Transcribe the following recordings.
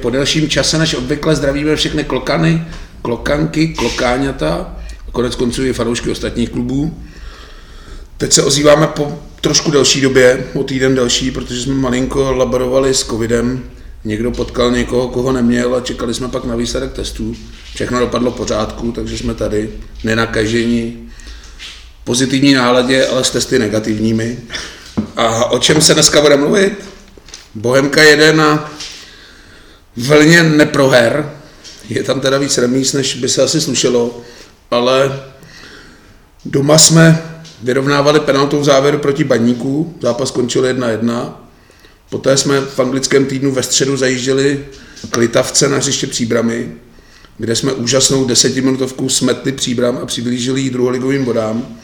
po delším čase než obvykle zdravíme všechny klokany, klokanky, klokáňata konec konců i fanoušky ostatních klubů. Teď se ozýváme po trošku delší době, o týden delší, protože jsme malinko laborovali s covidem. Někdo potkal někoho, koho neměl a čekali jsme pak na výsledek testů. Všechno dopadlo pořádku, takže jsme tady nenakažení, pozitivní náladě, ale s testy negativními. A o čem se dneska bude mluvit? Bohemka jede na vlně neproher. Je tam teda víc remíz, než by se asi slušelo, ale doma jsme vyrovnávali penaltou v závěru proti Baníku. Zápas skončil 1-1. Poté jsme v anglickém týdnu ve středu zajížděli k Litavce na hřiště Příbramy, kde jsme úžasnou desetiminutovku smetli Příbram a přiblížili ji druholigovým bodám.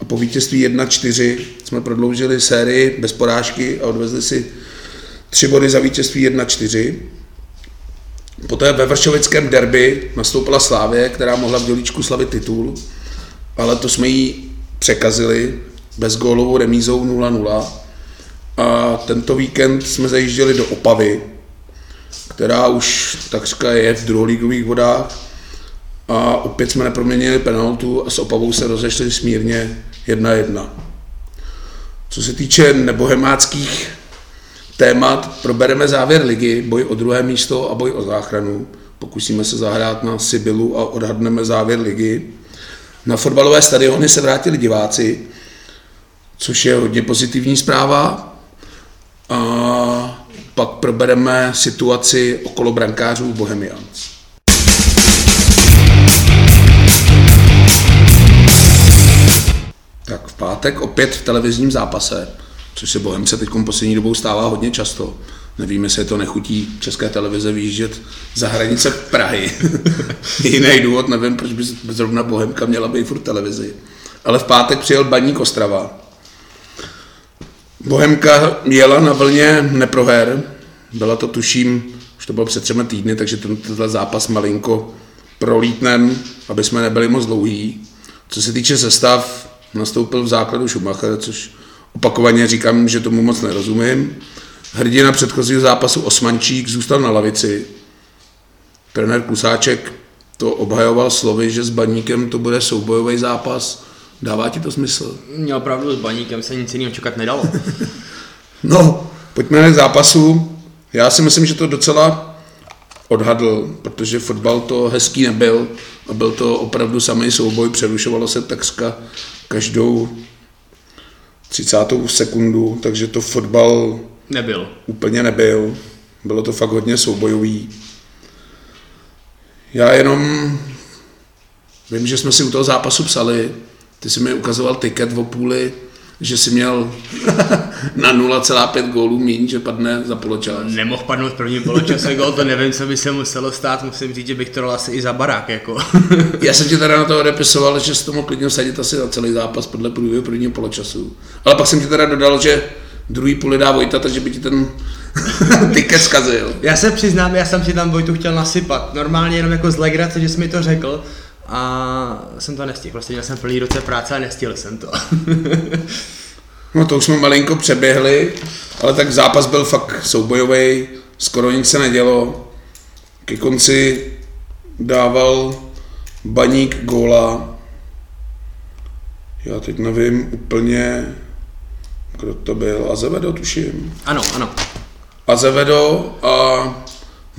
A po vítězství 1-4 jsme prodloužili sérii bez porážky a odvezli si tři body za vítězství 1-4. Poté ve Vršovickém derby nastoupila Slávě, která mohla v dělíčku slavit titul, ale to jsme jí překazili bez gólovou remízou 0-0. A tento víkend jsme zajížděli do Opavy, která už takřka je v druholigových vodách a opět jsme neproměnili penaltu a s Opavou se rozešli smírně 1-1. Co se týče nebohemáckých témat, probereme závěr ligy, boj o druhé místo a boj o záchranu. Pokusíme se zahrát na Sibilu a odhadneme závěr ligy. Na fotbalové stadiony se vrátili diváci, což je hodně pozitivní zpráva. A pak probereme situaci okolo brankářů Bohemians. Tak v pátek opět v televizním zápase, což se Bohemce teď poslední dobou stává hodně často. Nevím, jestli to nechutí české televize vyjíždět za hranice Prahy. Jiný důvod, nevím, proč by zrovna Bohemka měla být furt televizi. Ale v pátek přijel Baník Ostrava. Bohemka jela na vlně neproher. Byla to, tuším, už to bylo před třema týdny, takže tenhle zápas malinko prolítnem, aby jsme nebyli moc dlouhý. Co se týče sestav, nastoupil v základu Schumacher, což opakovaně říkám, že tomu moc nerozumím. Hrdina předchozího zápasu Osmančík zůstal na lavici. Trenér Kusáček to obhajoval slovy, že s Baníkem to bude soubojový zápas. Dává ti to smysl? Měl opravdu s Baníkem se nic jiného čekat nedalo. no, pojďme k zápasu. Já si myslím, že to docela odhadl, protože fotbal to hezký nebyl a byl to opravdu samý souboj, přerušovalo se takřka každou 30. sekundu, takže to fotbal nebyl. Úplně nebyl. Bylo to fakt hodně soubojový. Já jenom vím, že jsme si u toho zápasu psali, ty jsi mi ukazoval tiket o půli, že si měl na 0,5 gólů míň, že padne za poločas. Nemohl padnout v prvním poločase gól, to nevím, co by se muselo stát, musím říct, že bych to dal asi i za barák. Jako. Já jsem ti teda na to odepisoval, že jsi to mohl klidně vsadit asi na celý zápas podle průběhu prvního poločasu. Ale pak jsem ti teda dodal, že druhý půli dá Vojta, takže by ti ten tiket zkazil. Já se přiznám, já jsem si tam Vojtu chtěl nasypat. Normálně jenom jako z legrace, že jsi mi to řekl, a jsem to nestihl. Prostě měl jsem plný ruce práce a nestihl jsem to. no to už jsme malinko přeběhli, ale tak zápas byl fakt soubojový, skoro nic se nedělo. Ke konci dával baník góla. Já teď nevím úplně, kdo to byl. Azevedo, tuším. Ano, ano. Azevedo a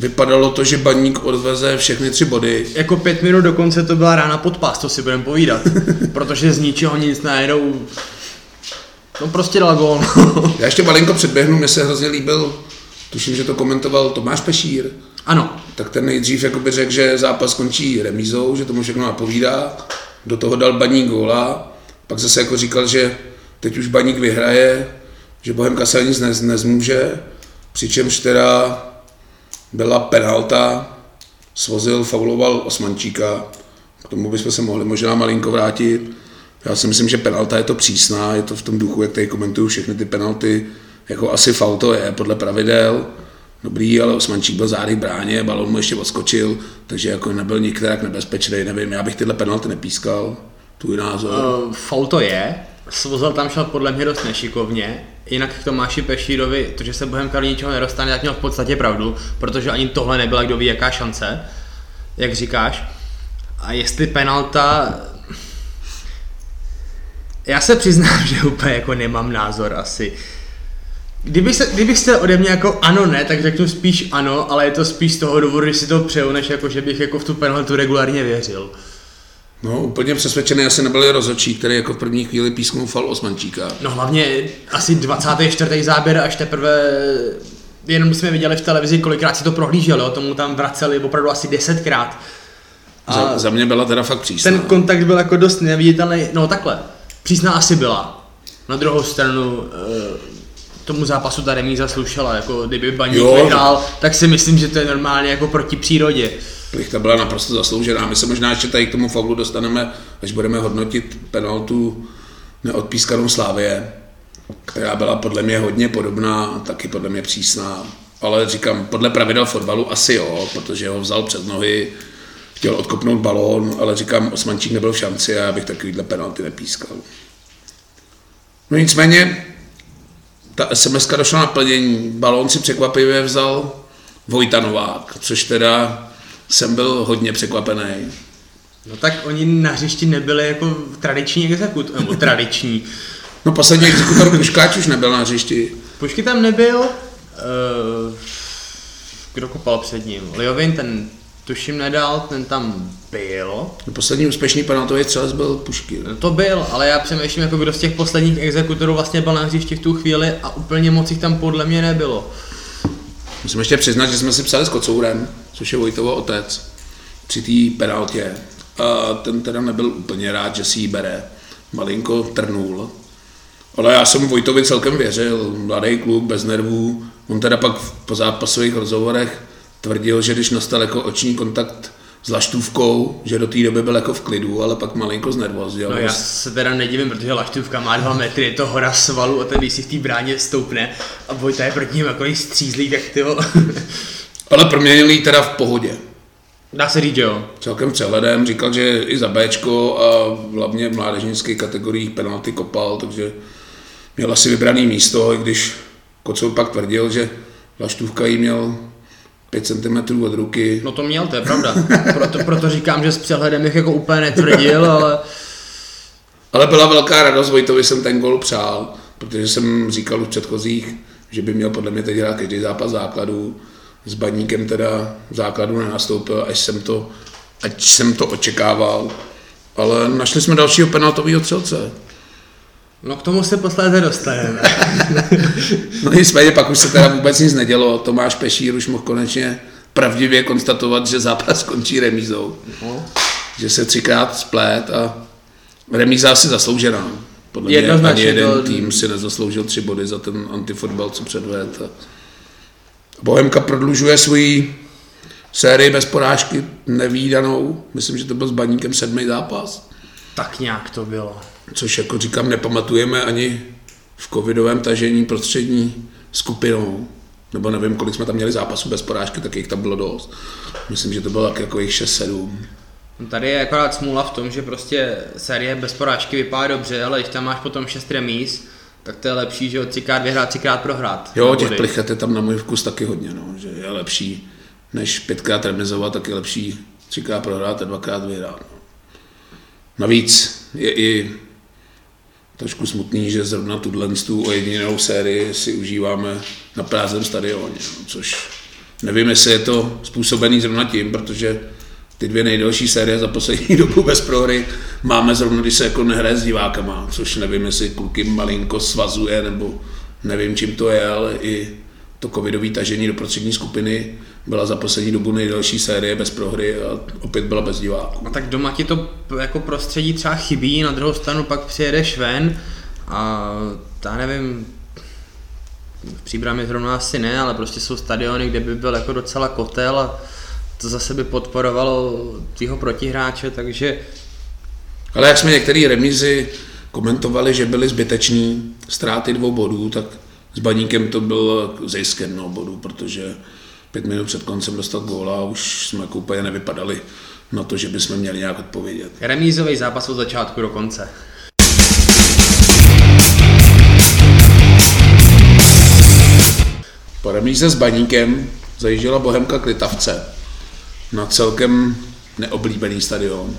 Vypadalo to, že baník odveze všechny tři body. Jako pět minut do konce to byla rána pod pás, to si budeme povídat. protože z ničeho nic najednou... No prostě dal gól. Já ještě malinko předběhnu, mi se hrozně líbil, tuším, že to komentoval Tomáš Pešír. Ano. Tak ten nejdřív jakoby řekl, že zápas skončí remízou, že tomu všechno napovídá. Do toho dal baník góla. Pak zase jako říkal, že teď už baník vyhraje, že Bohemka se nic nez, nezmůže. Přičemž teda byla penalta, svozil, fauloval Osmančíka, k tomu bychom se mohli možná malinko vrátit. Já si myslím, že penalta je to přísná, je to v tom duchu, jak tady komentuju všechny ty penalty, jako asi faul to je podle pravidel, dobrý, ale Osmančík byl zády bráně, balon mu ještě odskočil, takže jako nebyl nikterak nebezpečný, nevím, já bych tyhle penalty nepískal, tvůj názor. Uh, faul to je, Svozal tam šel podle mě dost nešikovně, jinak k Tomáši Pešírovi, to, že se Bohem Karlí ničeho nedostane, tak měl v podstatě pravdu, protože ani tohle nebyla kdo ví jaká šance, jak říkáš. A jestli penalta, já se přiznám, že úplně jako nemám názor asi. Kdyby se, kdybyste ode mě jako ano ne, tak řeknu spíš ano, ale je to spíš z toho důvodu, že si to přeju, než jako, že bych jako v tu penaltu regulárně věřil. No, úplně přesvědčený asi nebyl rozhodčí, který jako v první chvíli písknul fal Osmančíka. No hlavně asi 24. záběr až teprve jenom jsme viděli v televizi, kolikrát si to prohlíželo, tomu tam vraceli opravdu asi desetkrát. A za, za mě byla teda fakt přísná. Ten kontakt byl jako dost neviditelný, no takhle, přísná asi byla. Na druhou stranu, eh, tomu zápasu ta remíza slušela, jako kdyby Baník vyhrál, tak si myslím, že to je normálně jako proti přírodě. Plichta byla naprosto zasloužená. My se možná ještě tady k tomu faulu dostaneme, až budeme hodnotit penaltu neodpískanou Slávě, která byla podle mě hodně podobná, taky podle mě přísná. Ale říkám, podle pravidel fotbalu asi jo, protože ho vzal před nohy, chtěl odkopnout balón, ale říkám, Osmančík nebyl v šanci a já bych takovýhle penalty nepískal. No nicméně, ta SMS došla na plnění, balón si překvapivě vzal Vojta Novák, což teda jsem byl hodně překvapený. No tak oni na hřišti nebyli jako tradiční exekut, nebo tradiční. No poslední exekutor Puškáč už nebyl na hřišti. Pušky tam nebyl, uh, kdo kopal před ním? Liovin ten tuším nedal, ten tam byl. No, poslední úspěšný penaltový střelec byl Pušky. No to byl, ale já přemýšlím, jako kdo z těch posledních exekutorů vlastně byl na hřišti v tu chvíli a úplně moc jich tam podle mě nebylo. Musím ještě přiznat, že jsme si psali s Kocourem, což je Vojtovo otec, při té penaltě. A ten teda nebyl úplně rád, že si ji bere. Malinko trnul. Ale já jsem Vojtovi celkem věřil, mladý kluk, bez nervů. On teda pak po zápasových rozhovorech tvrdil, že když nastal jako oční kontakt s laštůvkou, že do té doby byl jako v klidu, ale pak malinko znervozil. No já se teda nedivím, protože laštůvka má dva metry, je to hora svalu a ten když si v té bráně stoupne a Vojta je proti něm jako střízlý, tak ty Ale proměnil jí teda v pohodě. Dá se říct, jo. Celkem přehledem, říkal, že i za Bčko a hlavně v mládežnických kategoriích penalty kopal, takže měl asi vybraný místo, i když Kocour pak tvrdil, že Laštůvka jí měl 5 cm od ruky. No to měl, to je pravda. Proto, proto říkám, že s přehledem bych jako úplně netvrdil, ale... Ale byla velká radost, Vojtovi jsem ten gol přál, protože jsem říkal už předchozích, že by měl podle mě teď hrát každý zápas základů. S baníkem teda základu nenastoupil, až jsem to, ať jsem to očekával. Ale našli jsme dalšího penaltového střelce. No k tomu se posléze dostaneme. no nicméně pak už se teda vůbec nic nedělo. Tomáš Pešír už mohl konečně pravdivě konstatovat, že zápas skončí remízou. Uh-huh. Že se třikrát splet a remíza asi zasloužená. Podle mě ani jeden to... tým si nezasloužil tři body za ten antifotbal, co předved. A Bohemka prodlužuje svoji sérii bez porážky nevýdanou. Myslím, že to byl s Baníkem sedmý zápas. Tak nějak to bylo což jako říkám, nepamatujeme ani v covidovém tažení prostřední skupinou, nebo nevím, kolik jsme tam měli zápasů bez porážky, tak jich tam bylo dost. Myslím, že to bylo tak jako jich 6-7. No tady je akorát smůla v tom, že prostě série bez porážky vypadá dobře, ale když tam máš potom 6 remíz, tak to je lepší, že od třikrát vyhrát, třikrát prohrát. Jo, těch plichet je tam na můj vkus taky hodně, no, že je lepší, než pětkrát remizovat, tak je lepší třikrát prohrát a dvakrát vyhrát. No. Navíc je i trošku smutný, že zrovna tuhle tu ojedinělou sérii si užíváme na prázdném stadioně, no, což nevím, jestli je to způsobený zrovna tím, protože ty dvě nejdelší série za poslední dobu bez prohry máme zrovna, když se jako nehraje s divákama, což nevím, jestli kluky malinko svazuje, nebo nevím, čím to je, ale i to covidové tažení do prostřední skupiny byla za poslední dobu nejdelší série bez prohry a opět byla bez diváků. A tak doma ti to jako prostředí třeba chybí, na druhou stranu pak přijedeš ven a já nevím, v Příbramě zrovna asi ne, ale prostě jsou stadiony, kde by byl jako docela kotel a to zase by podporovalo tvýho protihráče, takže... Ale jak jsme některé remízy komentovali, že byly zbyteční ztráty dvou bodů, tak s Baníkem to byl zisk jednoho bodu, protože pět minut před koncem dostat góla a už jsme jako úplně nevypadali na to, že bychom měli nějak odpovědět. Remízový zápas od začátku do konce. Po remíze s Baníkem zajížděla Bohemka k Litavce na celkem neoblíbený stadion,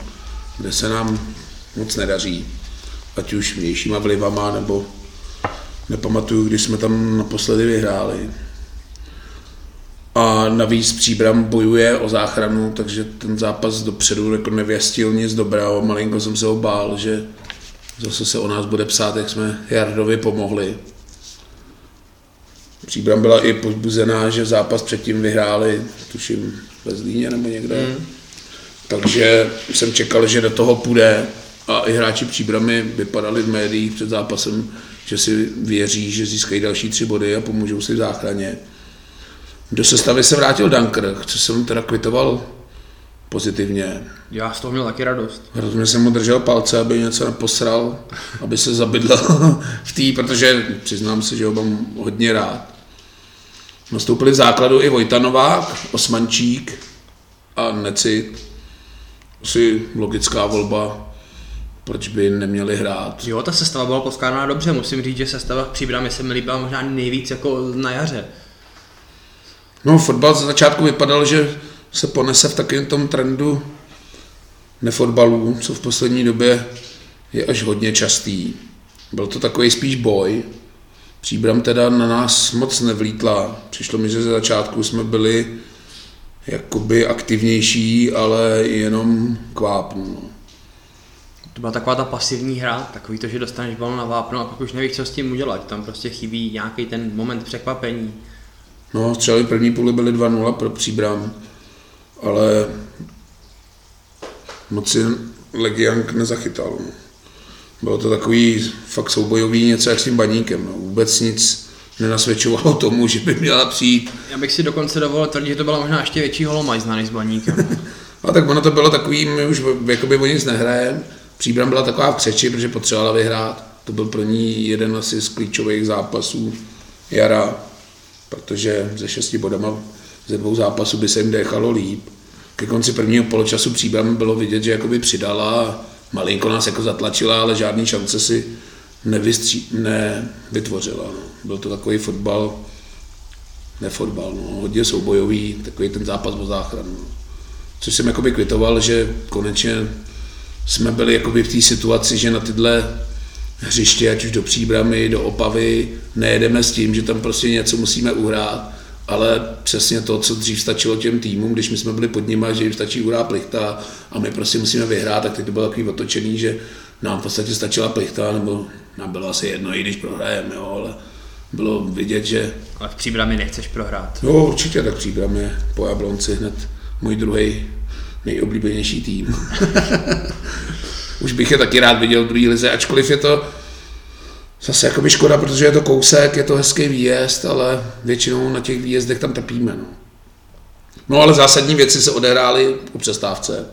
kde se nám moc nedaří, ať už vnějšíma vlivama, nebo nepamatuju, když jsme tam naposledy vyhráli. A navíc Příbram bojuje o záchranu, takže ten zápas dopředu jako nevěstil nic dobrého. Malinko jsem se ho bál, že zase se o nás bude psát, jak jsme Jardovi pomohli. Příbram byla i pozbuzená, že zápas předtím vyhráli, tuším ve Zlíně nebo někde. Mm. Takže jsem čekal, že do toho půjde a i hráči Příbramy vypadali v médiích před zápasem, že si věří, že získají další tři body a pomůžou si v záchraně. Do sestavy se vrátil Dunker, co jsem teda kvitoval pozitivně. Já z toho měl taky radost. Hrozně jsem mu držel palce, aby něco neposral, aby se zabydl v té, protože přiznám se, že ho mám hodně rád. Nastoupili v základu i Vojta Novák, Osmančík a Necit. Asi logická volba, proč by neměli hrát. Jo, ta sestava byla poskládaná dobře, musím říct, že sestava v příbramě se mi líbila možná nejvíc jako na jaře. No, fotbal za začátku vypadal, že se ponese v takovém tom trendu nefotbalů, co v poslední době je až hodně častý. Byl to takový spíš boj. Příbram teda na nás moc nevlítla. Přišlo mi, že ze začátku jsme byli jakoby aktivnější, ale jenom k vápnu. No. To byla taková ta pasivní hra, takový to, že dostaneš balon na vápno a pak už nevíš, co s tím udělat. Tam prostě chybí nějaký ten moment překvapení. No, střely první půli byly 2-0 pro Příbram, ale moc si Legiank nezachytal. No. Bylo to takový fakt soubojový něco jak s tím baníkem. No. Vůbec nic nenasvědčovalo tomu, že by měla přijít. Já bych si dokonce dovolil tvrdit, že to byla možná ještě větší holomajzna než s baníkem. A tak ono to bylo takový, my už jakoby o nic nehrajeme. Příbram byla taková v křeči, protože potřebovala vyhrát. To byl pro ní jeden asi z klíčových zápasů jara protože ze šesti bodama ze dvou zápasů by se jim dechalo líp. Ke konci prvního poločasu příbram bylo vidět, že jakoby přidala malinko nás jako zatlačila, ale žádný šance si nevystří, nevytvořila. No. Byl to takový fotbal, ne fotbal, no, hodně soubojový, takový ten zápas o záchranu. No. Což jsem jakoby kvitoval, že konečně jsme byli jakoby v té situaci, že na tyhle hřiště, ať už do příbramy, do opavy, nejedeme s tím, že tam prostě něco musíme uhrát, ale přesně to, co dřív stačilo těm týmům, když my jsme byli pod nimi, že jim stačí uhrát plichta a my prostě musíme vyhrát, tak teď to bylo takový otočený, že nám v podstatě stačila plichta, nebo nám bylo asi jedno, i když prohrajeme, jo, ale bylo vidět, že... Ale v příbrami nechceš prohrát. Jo, určitě, tak příbramě po Jablonci hned můj druhý nejoblíbenější tým. už bych je taky rád viděl v druhé lize, ačkoliv je to zase jakoby škoda, protože je to kousek, je to hezký výjezd, ale většinou na těch výjezdech tam trpíme. No. no ale zásadní věci se odehrály po přestávce,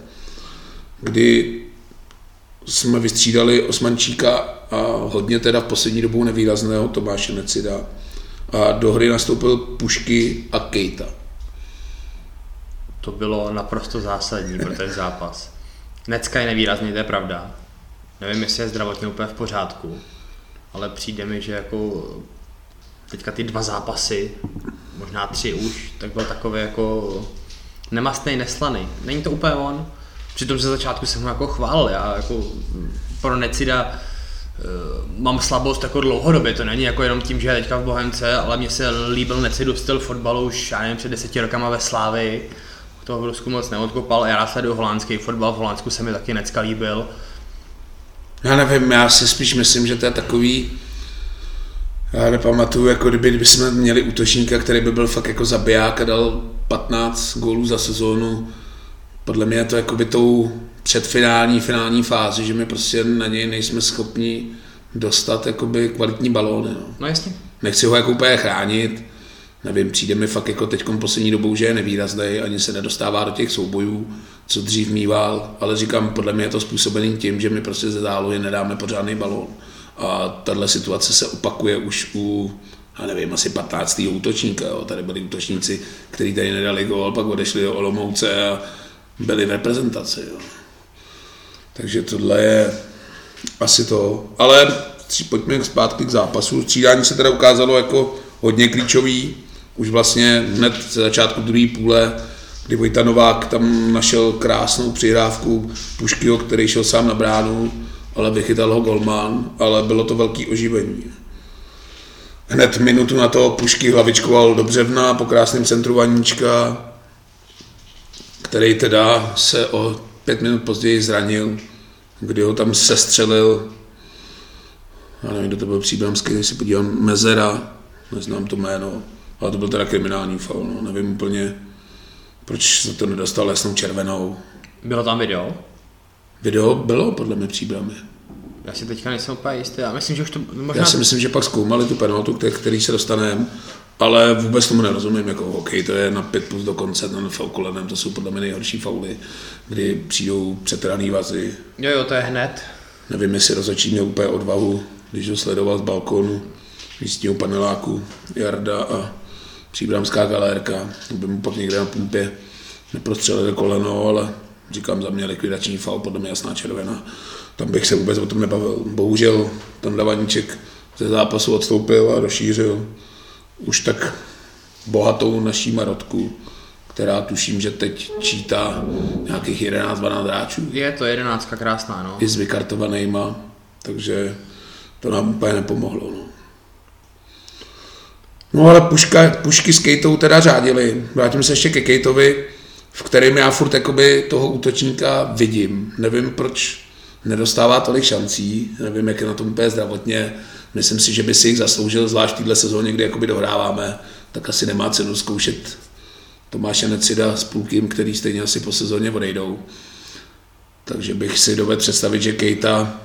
kdy jsme vystřídali Osmančíka a hodně teda v poslední dobou nevýrazného Tomáše Necida. A do hry nastoupil Pušky a Kejta. To bylo naprosto zásadní pro ten zápas. Necka je nevýrazný, to je pravda. Nevím, jestli je zdravotně úplně v pořádku, ale přijde mi, že jako teďka ty dva zápasy, možná tři už, tak byl takový jako nemastný, neslaný. Není to úplně on. Přitom ze začátku jsem ho jako chválil. Já jako pro Necida uh, mám slabost jako dlouhodobě, to není jako jenom tím, že je teďka v Bohemce, ale mně se líbil Necidu styl fotbalu už, já nevím, před deseti rokama ve Slávii toho v Rusku moc neodkopal. Já sleduju holandský fotbal, v Holandsku se mi taky necka líbil. Já nevím, já si spíš myslím, že to je takový, já nepamatuju, jako kdyby, kdyby jsme měli útočníka, který by byl fakt jako zabiják a dal 15 gólů za sezónu. Podle mě je to jako by tou předfinální, finální fázi, že my prostě na něj nejsme schopni dostat jakoby kvalitní balóny. No. no jasně. Nechci ho jako úplně chránit, nevím, přijde mi fakt jako teď poslední dobou, že je nevýrazný, ani se nedostává do těch soubojů, co dřív mýval, ale říkám, podle mě je to způsobený tím, že my prostě ze zálohy nedáme pořádný balón. A tahle situace se opakuje už u, já nevím, asi 15. útočníka. Jo. Tady byli útočníci, kteří tady nedali gól, pak odešli do Olomouce a byli v reprezentaci. Jo. Takže tohle je asi to. Ale pojďme zpátky k zápasu. Střídání se teda ukázalo jako hodně klíčový už vlastně hned ze začátku druhé půle, kdy Vojta Novák tam našel krásnou přihrávku Puškyho, který šel sám na bránu, ale vychytal ho golman, ale bylo to velký oživení. Hned minutu na to Pušky hlavičkoval do břevna po krásném centru Vaníčka, který teda se o pět minut později zranil, kdy ho tam sestřelil, já nevím, kdo to byl příbramský, když si podívám, Mezera, neznám to jméno, ale to byl teda kriminální faul, no, nevím úplně, proč se to nedostal jasnou červenou. Bylo tam video? Video bylo podle mě příbramy. Já si teďka nejsem úplně jistý, já myslím, že už to možná... Já si myslím, že pak zkoumali tu penaltu, který se dostaneme, ale vůbec tomu nerozumím, jako OK, to je na pět plus do konce, ten faul kolenem, to jsou podle mě nejhorší fauly, kdy přijdou přetraný vazy. Jo, jo, to je hned. Nevím, jestli rozhodčí měl úplně odvahu, když ho sledoval z balkónu místního paneláku Jarda a příbramská galérka, by mu pak někde na pumpě neprostřelili koleno, ale říkám za mě likvidační faul, podle mě jasná červená. Tam bych se vůbec o tom nebavil. Bohužel ten Davaníček ze zápasu odstoupil a rozšířil už tak bohatou naší marotku, která tuším, že teď čítá nějakých 11-12 hráčů. Je to jedenáctka krásná, no. I s vykartovanýma, takže to nám úplně nepomohlo. No. No ale puška, pušky s Kejtou teda řádili. Vrátím se ještě ke Kejtovi, v kterém já furt jakoby toho útočníka vidím. Nevím, proč nedostává tolik šancí, nevím, jak je na tom úplně zdravotně. Myslím si, že by si jich zasloužil, zvlášť v sezóně, kdy jakoby dohráváme, tak asi nemá cenu zkoušet Tomáše Necida s půlkým, který stejně asi po sezóně odejdou. Takže bych si dovedl představit, že Kejta,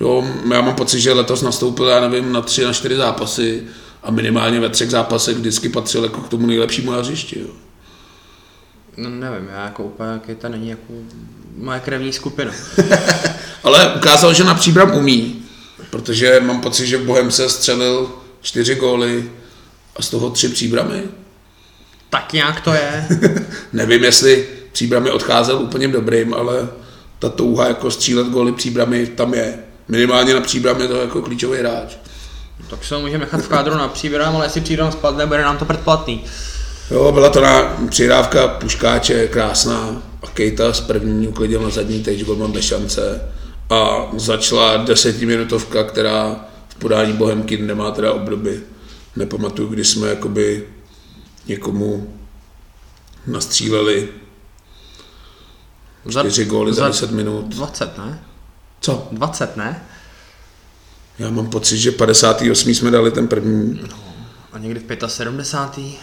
jo, já mám pocit, že letos nastoupil, já nevím, na tři, na čtyři zápasy a minimálně ve třech zápasech vždycky patřil jako k tomu nejlepšímu hřišti. Jo. No nevím, já jako úplně Kejta není jako moje krevní skupina. Ale ukázal, že na příbram umí, protože mám pocit, že v Bohemce střelil čtyři góly a z toho tři příbramy. Tak nějak to je. Nevím, jestli příbramy odcházel úplně dobrým, ale ta touha jako střílet góly příbramy tam je. Minimálně na příbram je to jako klíčový hráč. Tak se ho můžeme nechat v kádru na příbram, ale jestli příbram spadne, bude nám to předplatný. Jo, byla to na přihrávka Puškáče, krásná. A Kejta z první uklidil na zadní teď, golman bez šance. A začala desetiminutovka, která v podání Bohemky nemá teda obdoby. Nepamatuju, kdy jsme jakoby někomu nastříleli čtyři góly za, za 10 minut. 20, ne? Co? 20, ne? Já mám pocit, že 58. jsme dali ten první. No, a někdy v 75.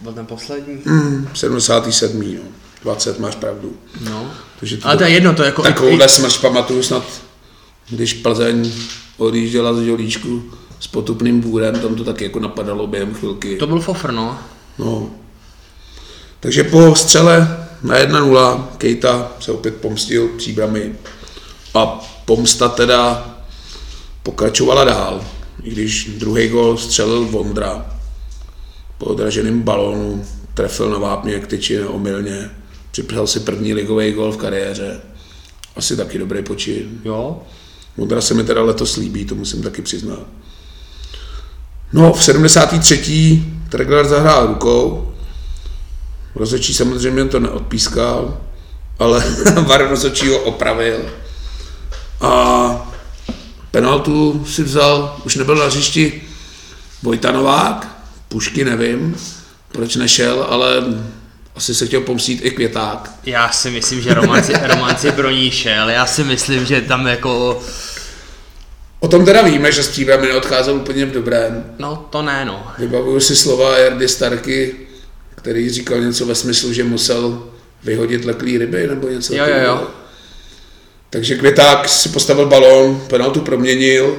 byl ten poslední. Mm, 77. Jo. 20, máš pravdu. No. Takže to Ale to je jedno, to jako... Takovouhle i... smrš pamatuju snad, když Plzeň odjížděla z Žolíčku s potupným bůrem, tam to taky jako napadalo během chvilky. To byl fofr, no. No. Takže po střele na 1-0 Kejta se opět pomstil příbramy a pomsta teda pokračovala dál, i když druhý gol střelil Vondra po odraženém balónu, trefil na vápně jak tyči neomylně, připsal si první ligový gol v kariéře. Asi taky dobrý počin. Jo. Vondra se mi teda letos líbí, to musím taky přiznat. No, v 73. Tregler zahrál rukou, rozhodčí samozřejmě to neodpískal, ale VAR rozhodčí ho opravil. A penaltu si vzal, už nebyl na hřišti Vojta Novák, Pušky nevím, proč nešel, ale asi se chtěl pomstít i Květák. Já si myslím, že romanci, romanci pro ní šel, já si myslím, že tam jako O tom teda víme, že s příbrami neodcházel úplně v dobrém. No, to ne, no. Vybavuju si slova Jardy Starky, který říkal něco ve smyslu, že musel vyhodit leklý ryby nebo něco Jo, jo, jo. Takže Květák si postavil balón, penaltu proměnil,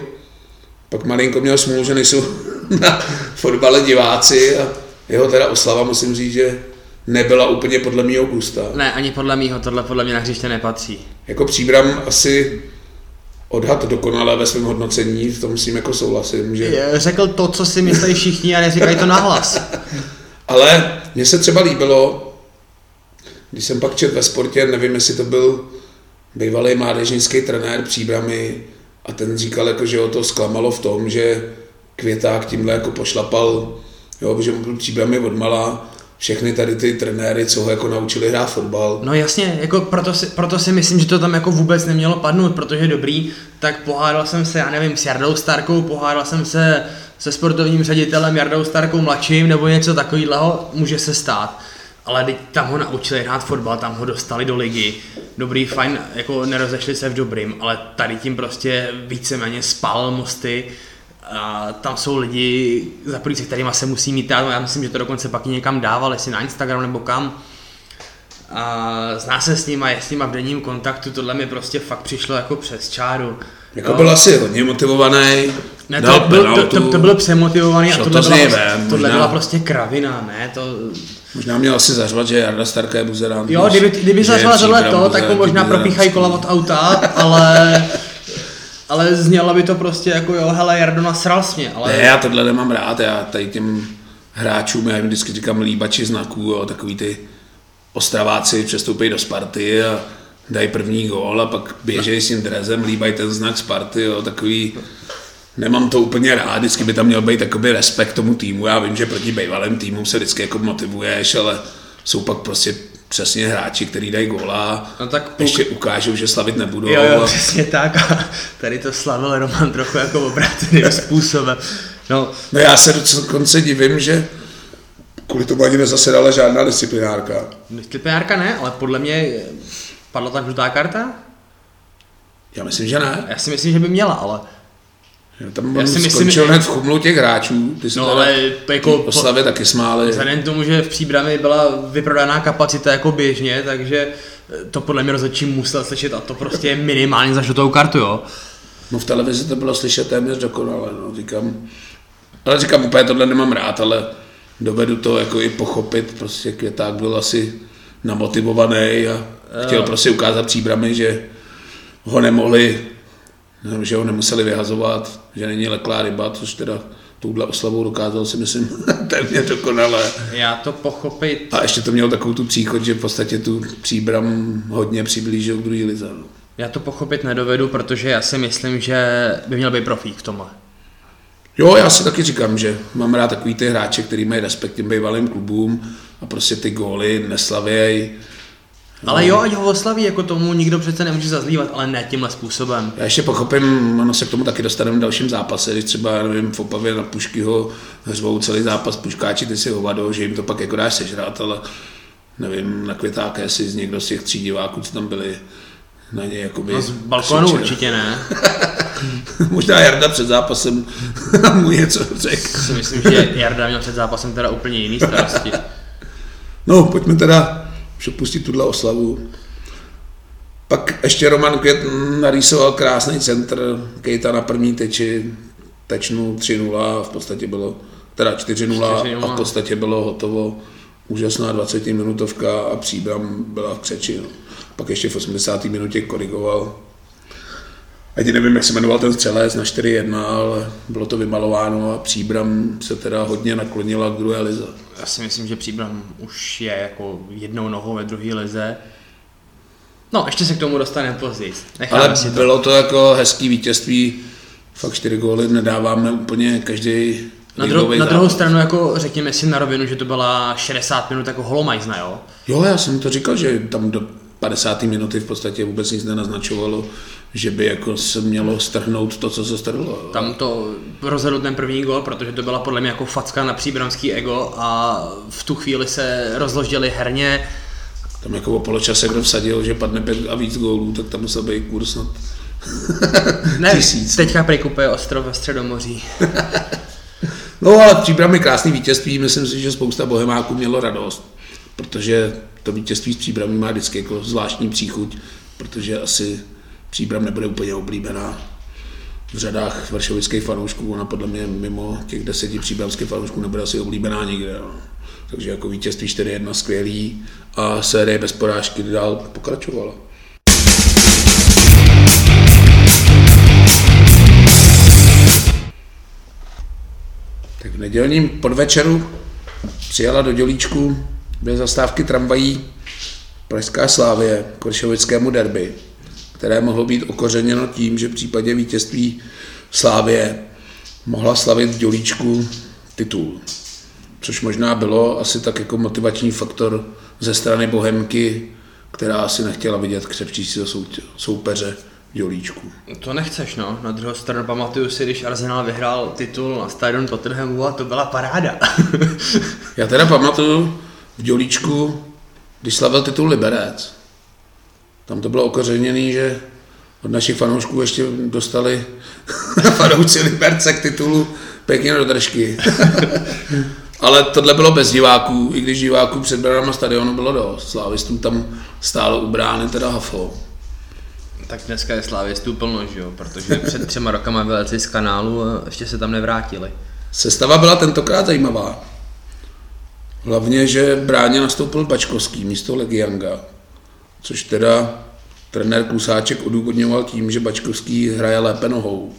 pak malinko měl smůlu, že nejsou na fotbale diváci a jeho teda oslava musím říct, že nebyla úplně podle mýho gusta. Ne, ani podle mýho, tohle podle mě na hřiště nepatří. Jako příbram asi odhad dokonale ve svém hodnocení, v tom s tím jako souhlasím. Že... Řekl to, co si myslí všichni a neříkají to nahlas. Ale mně se třeba líbilo, když jsem pak četl ve sportě, nevím, jestli to byl bývalý mládežnický trenér příbramy a ten říkal, jako, že ho to zklamalo v tom, že Květák tímhle jako pošlapal Jo, protože on byl příbramy odmala, všechny tady ty trenéry, co ho jako naučili hrát fotbal. No jasně, jako proto, si, proto si myslím, že to tam jako vůbec nemělo padnout, protože dobrý, tak pohádal jsem se, já nevím, s Jardou Starkou, pohádal jsem se se sportovním ředitelem Jardou Starkou mladším nebo něco takového, může se stát. Ale teď tam ho naučili hrát fotbal, tam ho dostali do ligy. Dobrý, fajn, jako nerozešli se v dobrým, ale tady tím prostě víceméně spal mosty. A tam jsou lidi, za první se kterýma se musí mít, já myslím, že to dokonce pak i někam dával, jestli na Instagram nebo kam. A zná se s nima, je s nima v denním kontaktu, tohle mi prostě fakt přišlo jako přes čáru. Jako byl asi hodně motivovaný. Ne, to, byl, to, to, to byl přemotivovaný a tohle, to byla, ven, prostě, tohle byla prostě kravina, ne? To, Možná měl asi zařvat, že Jarda Starka je buzerán. jo, kdyby, kdyby zařvala tohle to, tak mu buzerán, možná propíchají kola od auta, ale ale znělo by to prostě jako jo, hele, Jardo nasral mě, ale Ne, já tohle nemám rád, já tady těm hráčům, já jim vždycky říkám líbači znaků, jo, takový ty ostraváci přestoupí do Sparty a dají první gól a pak běžejí s tím drezem, líbají ten znak Sparty, jo, takový, nemám to úplně rád, vždycky by tam měl být takový respekt tomu týmu, já vím, že proti bývalým týmům se vždycky jako motivuješ, ale jsou pak prostě přesně hráči, kteří dají góla, No tak puk- ještě ukážou, že slavit nebudou. Jo, jo, přesně tak a tady to slavil Roman trochu jako obráceným způsobem. No, No já se dokonce divím, že kvůli tomu ani nezasedala žádná disciplinárka. disciplinárka ne, ale podle mě padla ta žlutá karta? Já myslím, že ne. Já si myslím, že by měla, ale Já tam Já si myslím, skončil že- hned v chumlu těch hráčů. Ty No, ale jako oslavě taky smáli. Vzhledem k tomu, že v příbrami byla vyprodaná kapacita jako běžně, takže to podle mě rozhodčí musel slyšet a to prostě je minimálně za žlutou kartu, jo. No v televizi to bylo slyšet téměř dokonale, no, říkám. Ale říkám, úplně tohle nemám rád, ale dovedu to jako i pochopit, prostě Květák byl asi namotivovaný a chtěl prostě ukázat příbramy, že ho nemohli, že ho nemuseli vyhazovat, že není leklá ryba, což teda touhle oslavou dokázal si myslím téměř dokonale. Já to pochopit, A ještě to mělo takovou tu příchod, že v podstatě tu příbram hodně přiblížil k druhý lize. No. já to pochopit nedovedu, protože já si myslím, že by měl být profík v tomhle. Jo, já si taky říkám, že mám rád takový ty hráče, který mají respekt těm bývalým klubům a prostě ty góly neslavěj. Ale jo, ať ho oslaví, jako tomu nikdo přece nemůže zazlívat, ale ne tímhle způsobem. Já ještě pochopím, ono se k tomu taky dostaneme v dalším zápase, když třeba, nevím, v Opavě na Puškyho řvou celý zápas Puškáči, ty si hovado, že jim to pak jako dáš sežrat, ale nevím, na Květáka, jestli z někdo z těch tří diváků, co tam byli, na něj jakoby No z balkonu křičel. určitě ne. Možná Jarda před zápasem mu něco řekl. Si myslím, že Jarda měl před zápasem teda úplně jiný starosti. No, pojďme teda přepustit tuhle oslavu. Pak ještě Roman Květ narýsoval krásný centr, Kejta na první teči, tečnul 3-0 a v podstatě bylo, teda 4-0 a 4:0. v podstatě bylo hotovo. Úžasná 20 minutovka a příbram byla v křeči. No. Pak ještě v 80. minutě korigoval. Ani nevím, jak se jmenoval ten střelec na 4-1, ale bylo to vymalováno a příbram se teda hodně naklonila k druhé lize. Já si myslím, že Příbram už je jako jednou nohou ve druhé lize. No, ještě se k tomu dostaneme později. Necháme Ale si to. bylo to jako hezký vítězství. Fakt čtyři góly nedáváme úplně každý Na, dru- na druhou stranu, jako řekněme si na rovinu, že to byla 60 minut jako holomajzna, jo? Jo, já jsem to říkal, že tam do 50. minuty v podstatě vůbec nic nenaznačovalo, že by jako se mělo strhnout to, co se strhlo. Tam to rozhodl ten první gol, protože to byla podle mě jako facka na příbramský ego a v tu chvíli se rozložili herně. Tam jako o poločase, kdo vsadil, že padne pět a víc gólů, tak tam musel být kurz snad Ne, tisíc. teďka prekupuje ostrov ve Středomoří. No ale Příbram je krásný vítězství, myslím si, že spousta bohemáků mělo radost, protože to vítězství s Příbramí má vždycky jako zvláštní příchuť, protože asi Příbram nebude úplně oblíbená v řadách vršovických fanoušků, ona podle mě mimo těch deseti příbramských fanoušků nebude asi oblíbená nikde. No. Takže jako vítězství 4-1 skvělý a série bez porážky dál pokračovala. Tak v nedělním podvečeru přijela do Dělíčku dvě zastávky tramvají Pražská Slávě k Vršovickému derby, které mohlo být okořeněno tím, že v případě vítězství Slávě mohla slavit v Dělíčku titul. což možná bylo asi tak jako motivační faktor ze strany Bohemky, která asi nechtěla vidět křepčícího soupeře v Jolíčku. To nechceš, no. Na druhou stranu pamatuju si, když Arsenal vyhrál titul na stadion Tottenhamu a to byla paráda. Já teda pamatuju v Jolíčku, když slavil titul Liberec. Tam to bylo okořeněné, že od našich fanoušků ještě dostali fanoušci Liberce k titulu pěkně do držky. Ale tohle bylo bez diváků, i když diváků před branama stadionu bylo dost. Slávistům tam stálo u brány teda hafo. Tak dneska je Slávistů plno, že jo? Protože před třema rokama vyleci z kanálu a ještě se tam nevrátili. Sestava byla tentokrát zajímavá. Hlavně, že bráně nastoupil Bačkovský místo Legianga, což teda trenér Klusáček odůvodňoval tím, že Bačkovský hraje lépe nohou.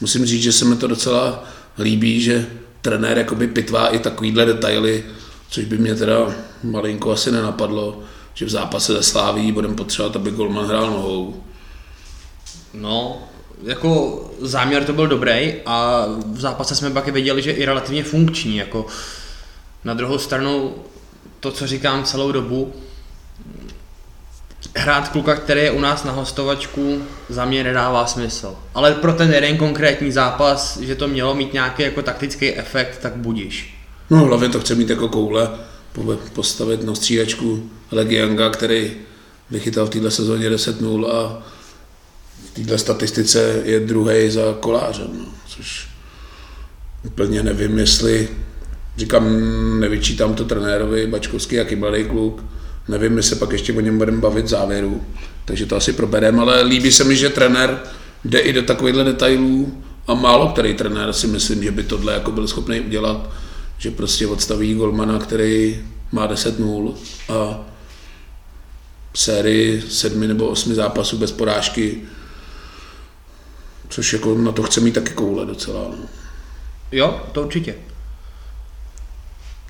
Musím říct, že se mi to docela líbí, že trenér jakoby pitvá i takovýhle detaily, což by mě teda malinko asi nenapadlo, že v zápase ze Sláví budeme potřebovat, aby Golman hrál nohou. No, jako záměr to byl dobrý a v zápase jsme pak viděli, že i relativně funkční. Jako na druhou stranu to, co říkám celou dobu, hrát kluka, který je u nás na hostovačku, za mě nedává smysl. Ale pro ten jeden konkrétní zápas, že to mělo mít nějaký jako taktický efekt, tak budíš. No hlavně to chce mít jako koule, postavit na střídačku Legianga, který vychytal v této sezóně 10-0 a v této statistice je druhý za kolářem, no, což úplně nevím, jestli říkám, nevyčítám to trenérovi, Bačkovský, jaký mladý kluk, Nevím, my se pak ještě o něm budeme bavit v závěru, takže to asi probereme, ale líbí se mi, že trenér jde i do takovýchhle detailů a málo který trenér si myslím, že by tohle jako byl schopný udělat, že prostě odstaví golmana, který má 10-0 a sérii sedmi nebo osmi zápasů bez porážky, což jako na to chce mít taky koule docela. No. Jo, to určitě.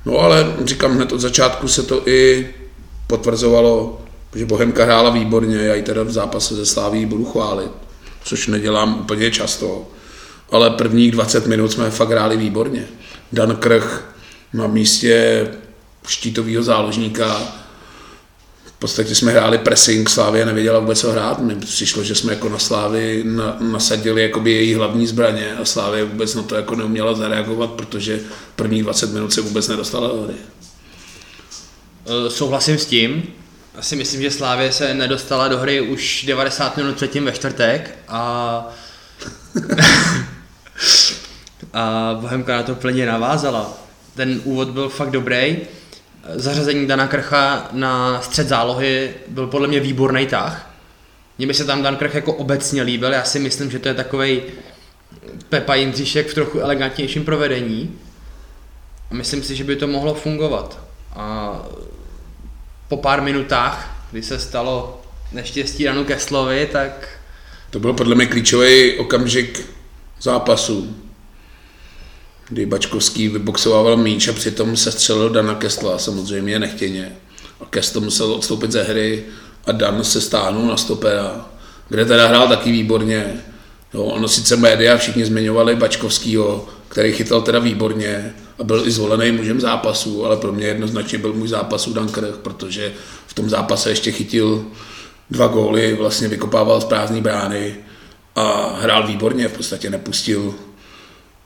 No ale říkám, hned od začátku se to i potvrzovalo, že Bohemka hrála výborně, já ji teda v zápase ze Sláví budu chválit, což nedělám úplně často, ale prvních 20 minut jsme fakt hráli výborně. Dan Krch na místě štítového záložníka, v podstatě jsme hráli pressing, Slávě nevěděla vůbec co hrát, mi přišlo, že jsme jako na Slávy na, nasadili jakoby její hlavní zbraně a Slávě vůbec na to jako neuměla zareagovat, protože první 20 minut se vůbec nedostala do hry. Eh, souhlasím s tím. Asi myslím, že Slávě se nedostala do hry už 90 minut předtím ve čtvrtek a a Bohemka na to plně navázala. Ten úvod byl fakt dobrý. Zařazení Dana Krcha na střed zálohy byl podle mě výborný tah. Mně by se tam Dan Krch jako obecně líbil, já si myslím, že to je takový Pepa Jindříšek v trochu elegantnějším provedení. A myslím si, že by to mohlo fungovat. A po pár minutách, kdy se stalo neštěstí Danu Keslovi, tak... To byl podle mě klíčový okamžik zápasu, kdy Bačkovský vyboxoval míč a přitom se střelil Dana Kesla, samozřejmě nechtěně. A Kestl musel odstoupit ze hry a Dan se stáhnul na stopera, kde teda hrál taky výborně. Jo, ono sice média všichni zmiňovali Bačkovskýho, který chytal teda výborně a byl i zvolený mužem zápasu, ale pro mě jednoznačně byl můj zápasu Dan protože v tom zápase ještě chytil dva góly, vlastně vykopával z prázdné brány a hrál výborně, v podstatě nepustil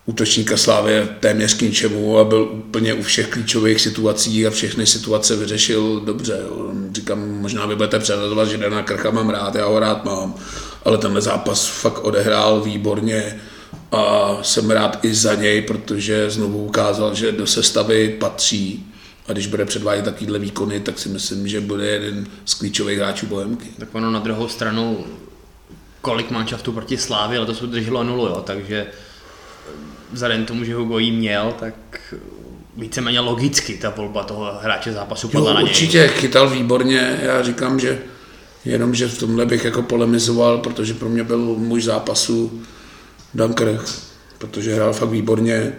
útočníka Slávě téměř k ničemu a byl úplně u všech klíčových situací a všechny situace vyřešil dobře. Říkám, možná vy budete předadovat, že Dana Krcha mám rád, já ho rád mám, ale tenhle zápas fakt odehrál výborně a jsem rád i za něj, protože znovu ukázal, že do sestavy patří a když bude předvádět takovýhle výkony, tak si myslím, že bude jeden z klíčových hráčů Bohemky. Tak ono na druhou stranu, kolik manšaftů proti Slávě, ale to jsou drželo nulu, jo, takže vzhledem tomu, že Hugo jí měl, tak víceméně logicky ta volba toho hráče zápasu padla jo, na něj. určitě chytal výborně, já říkám, že jenom, že v tomhle bych jako polemizoval, protože pro mě byl muž zápasu Krch, protože hrál fakt výborně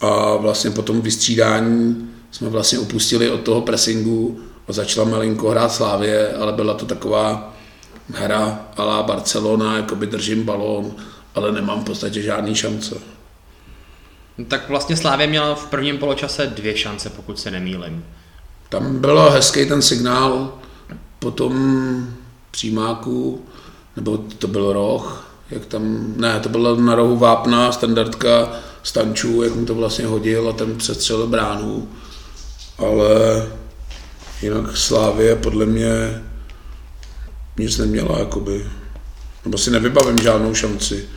a vlastně po tom vystřídání jsme vlastně upustili od toho pressingu a začala malinko hrát Slávě, ale byla to taková hra a la Barcelona, jako by držím balón, ale nemám v podstatě žádný šance. No, tak vlastně Slávě měla v prvním poločase dvě šance, pokud se nemýlim. Tam byl hezký ten signál, potom přímáku, nebo to byl roh, jak tam, ne, to bylo na rohu Vápna, standardka Stančů, jak mu to vlastně hodil a ten přestřelil bránu. Ale jinak Slávě podle mě nic neměla, jakoby. Nebo si nevybavím žádnou šanci.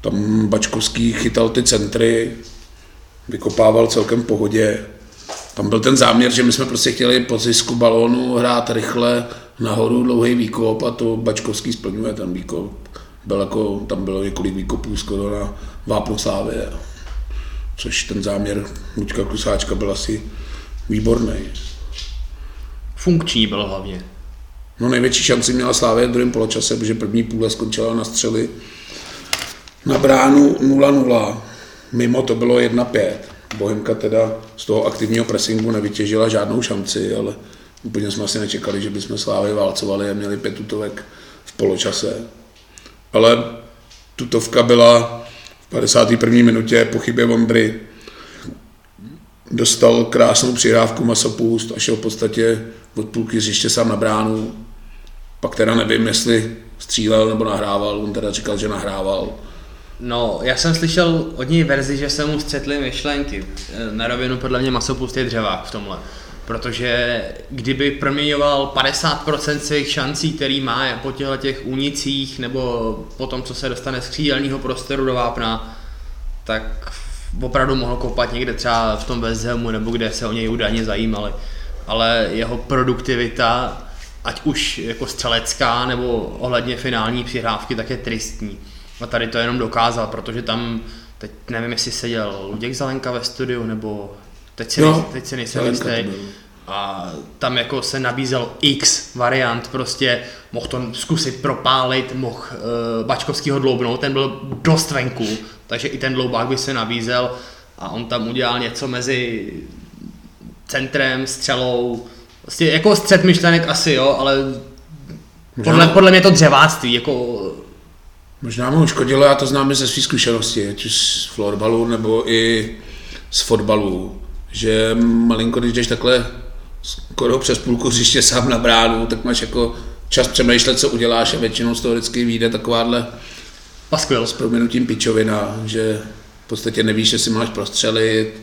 Tam Bačkovský chytal ty centry, vykopával celkem pohodě. Tam byl ten záměr, že my jsme prostě chtěli po zisku balónu hrát rychle nahoru dlouhý výkop a to Bačkovský splňuje ten výkop. Byl jako, tam bylo několik výkopů skoro na vápno Slávě. Což ten záměr Luďka Klusáčka byl asi výborný. Funkční byl hlavně. No největší šanci měla Slávě v druhém poločase, protože první půle skončila na střely na bránu 0-0. Mimo to bylo 1-5. Bohemka teda z toho aktivního pressingu nevytěžila žádnou šanci, ale úplně jsme asi nečekali, že bychom Slávy válcovali a měli pět tutovek v poločase. Ale tutovka byla v 51. minutě po chybě Vondry. Dostal krásnou přihrávku masopust a šel v podstatě od půlky hřiště sám na bránu. Pak teda nevím, jestli střílel nebo nahrával, on teda říkal, že nahrával. No, já jsem slyšel od něj verzi, že se mu střetly myšlenky. Na rovinu podle mě masopust je dřevák v tomhle. Protože kdyby proměňoval 50% svých šancí, který má po těchto těch únicích, nebo po tom, co se dostane z křídelního prostoru do vápna, tak opravdu mohl kopat někde třeba v tom West nebo kde se o něj údajně zajímali. Ale jeho produktivita, ať už jako střelecká nebo ohledně finální přihrávky, tak je tristní. A tady to jenom dokázal, protože tam, teď nevím, jestli seděl Luděk Zalenka ve studiu, nebo teď si, no, teď si nejsem jistý. A tam jako se nabízel x variant, prostě mohl to zkusit propálit, mohl uh, Bačkovskýho dloubnout, ten byl dost venku, takže i ten dloubák by se nabízel a on tam udělal něco mezi centrem, střelou, vlastně jako střed myšlenek asi jo, ale podle, podle mě to dřeváctví, jako Možná mu škodilo, já to znám ze své zkušenosti, ať už z florbalu nebo i z fotbalu, že malinko, když jdeš takhle skoro přes půlku hřiště sám na bránu, tak máš jako čas přemýšlet, co uděláš a většinou z toho vždycky vyjde takováhle Paskvěl. s proměnutím pičovina, že v podstatě nevíš, jestli máš prostřelit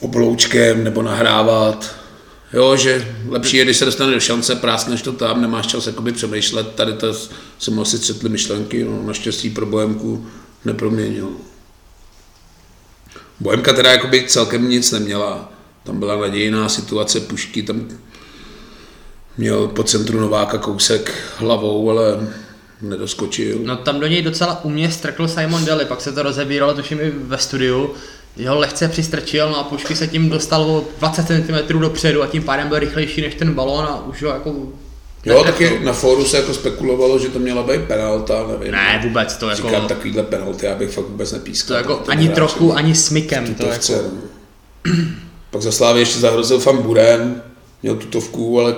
obloučkem nebo nahrávat. Jo, že lepší je, když se dostane do šance, práskneš to tam, nemáš čas jakoby přemýšlet, tady to jsem asi střetli myšlenky, no, naštěstí pro Bohemku neproměnil. Bohemka teda jakoby celkem nic neměla, tam byla nadějná situace pušky, tam měl po centru Nováka kousek hlavou, ale nedoskočil. No tam do něj docela umě strkl Simon Daly, pak se to rozebíralo tuším i ve studiu, jeho lehce přistrčil, no a Pušky se tím dostal o 20 cm dopředu a tím pádem byl rychlejší než ten balón a už ho jako Jo, taky na fóru se jako spekulovalo, že to měla být penalta, nevím. Ne, vůbec to jako... Říkám takovýhle penalty, já bych fakt vůbec nepískal. To jako to ani trochu, ani smykem. To jako... Pak za Slávy ještě zahrozil Fan Buren, měl tutovku, ale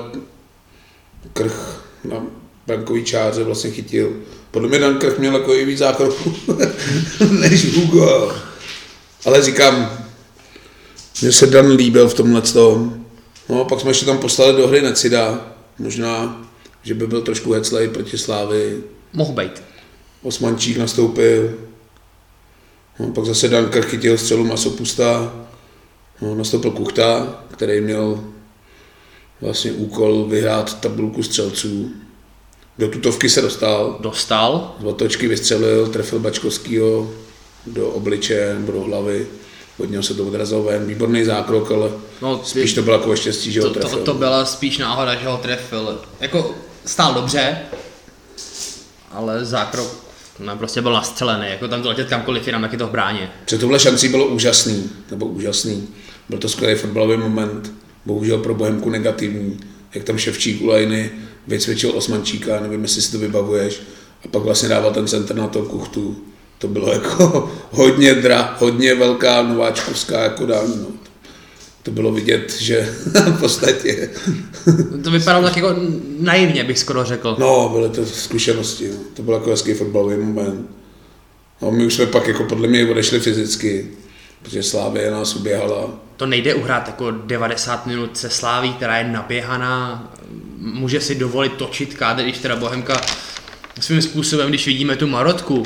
krch na brankový čáře vlastně chytil. Podle mě Dan Krch měl jako i víc zákroků než Hugo. Ale říkám, mně se Dan líbil v tomhle tom. No, pak jsme ještě tam poslali do hry Necida. Možná, že by byl trošku heclej proti Slávy. Mohl být. Osmančík nastoupil. No, pak zase Danker chytil střelu Masopusta. No, nastoupil Kuchta, který měl vlastně úkol vyhrát tabulku střelců. Do tutovky se dostal. Dostal. Z otočky vystřelil, trefil Bačkovskýho do obliče nebo do hlavy. Od něho se to odrazilo ven, výborný zákrok, ale no, spíš to bylo jako štěstí, že to, ho trefil. To, to byla spíš náhoda, že ho trefil. Jako stál dobře, ale zákrok no, prostě byl nastřelený, jako tam to letět kamkoliv jinam, jak je to v bráně. Před tohle šancí bylo úžasný, nebo úžasný. Byl to skvělý fotbalový moment, bohužel pro Bohemku negativní, jak tam Ševčík u lajny vycvičil Osmančíka, nevím, jestli si to vybavuješ, a pak vlastně dával ten center na to kuchtu to bylo jako hodně dra, hodně velká nováčkovská jako dání. No. To bylo vidět, že v podstatě... to vypadalo tak jako naivně, bych skoro řekl. No, byly to zkušenosti. No. To byl jako hezký fotbalový moment. No, my už jsme pak jako podle mě odešli fyzicky, protože Slávě nás uběhala. To nejde uhrát jako 90 minut se Sláví, která je naběhaná, může si dovolit točit kádr, když teda Bohemka svým způsobem, když vidíme tu Marotku,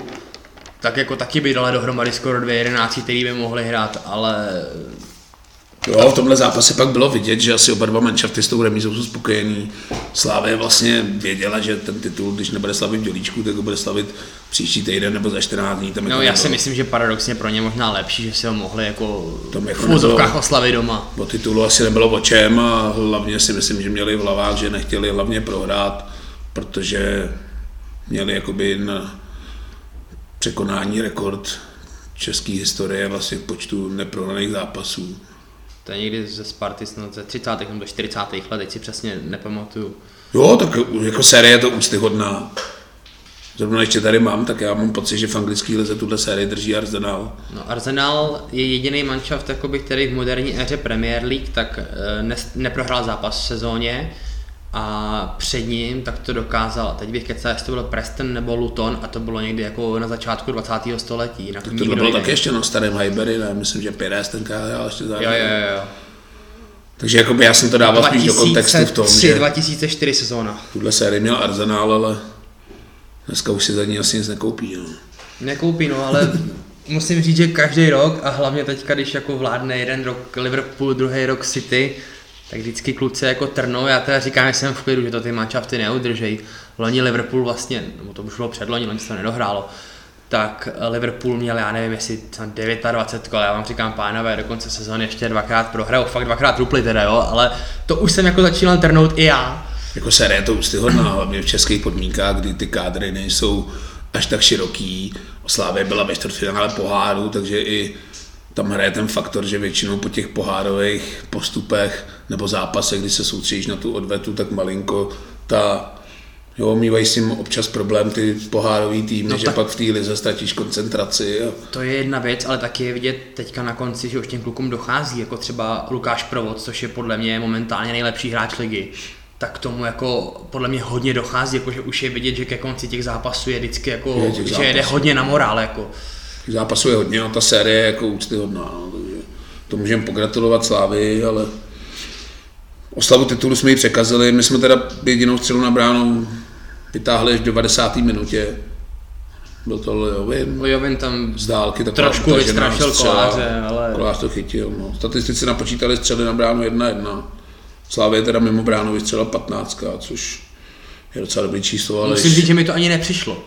tak jako taky by dala dohromady skoro dvě jedenáctky, který by mohli hrát, ale Jo, v tomhle zápase pak bylo vidět, že asi oba dva manšafty s tou remízou jsou spokojení. Slávě vlastně věděla, že ten titul, když nebude slavit v dělíčku, tak ho bude slavit příští týden nebo za 14 dní. Tam no, já si myslím, že paradoxně pro ně možná lepší, že si ho mohli jako, Tam jako v úzovkách oslavit doma. O titulu asi nebylo o čem a hlavně si myslím, že měli v hlavách, že nechtěli hlavně prohrát, protože měli jakoby na překonání rekord české historie vlastně v počtu neprohraných zápasů. To je někdy ze Sparty snad ze 30. nebo 40. let, teď si přesně nepamatuju. Jo, tak jako série je to úctyhodná. Zrovna ještě tady mám, tak já mám pocit, že v anglické lize tuhle sérii drží Arsenal. No Arsenal je jediný manšaft, který v moderní éře Premier League tak eh, ne, neprohrál zápas v sezóně a před ním tak to dokázal. Teď bych kecal, jestli to byl Preston nebo Luton a to bylo někdy jako na začátku 20. století. Na tak to bylo taky ještě na starém Highbury, ne? Myslím, že Pires tenkrát hrál ještě zároveň. Jo, jo, jo. Takže jakoby já jsem to dával spíš do kontextu v tom, 3, že 2004 sezóna. Tuhle sérii měl Arsenal, ale dneska už si za ní asi nic nekoupí. No. Nekoupí, no, ale musím říct, že každý rok a hlavně teďka, když jako vládne jeden rok Liverpool, druhý rok City, tak vždycky kluci jako trnou, já teda říkám, že jsem v klidu, že to ty manšafty neudržejí. Loni Liverpool vlastně, nebo to už bylo předloni, loni se to nedohrálo, tak Liverpool měl, já nevím, jestli 29 kol, já vám říkám, pánové, do konce sezóny ještě dvakrát prohrajou, fakt dvakrát trupli teda, jo, ale to už jsem jako začínal trnout i já. Jako série to úctyhodná, hlavně v českých podmínkách, kdy ty kádry nejsou až tak široký. Slávě byla ve čtvrtfinále poháru, takže i tam hraje ten faktor, že většinou po těch pohárových postupech nebo zápasech, kdy se soustředíš na tu odvetu, tak malinko ta Jo, mývají s tím občas problém ty pohárový týmy, no že tak... pak v té lize ztratíš koncentraci. A... To je jedna věc, ale taky je vidět teďka na konci, že už těm klukům dochází, jako třeba Lukáš Provod, což je podle mě momentálně nejlepší hráč ligy tak tomu jako podle mě hodně dochází, jako že už je vidět, že ke konci těch zápasů je vždycky jako, je že zápasů. jede hodně na morál. Jako. Zápasů je hodně a ta série je jako úctyhodná. No, takže to můžeme pogratulovat Slávy, ale oslavu titulu jsme ji překazili. My jsme teda jedinou střelu na bránu vytáhli až v 90. minutě. Byl to Lejovin. Lejovin tam z dálky trošku vystrašil koláře, ale... Kolář to chytil. No. Statistici napočítali střely na bránu 1-1. Slávě teda mimo bránu vystřelila 15, což je docela dobrý číslo. Ale Musím říct, že mi to ani nepřišlo.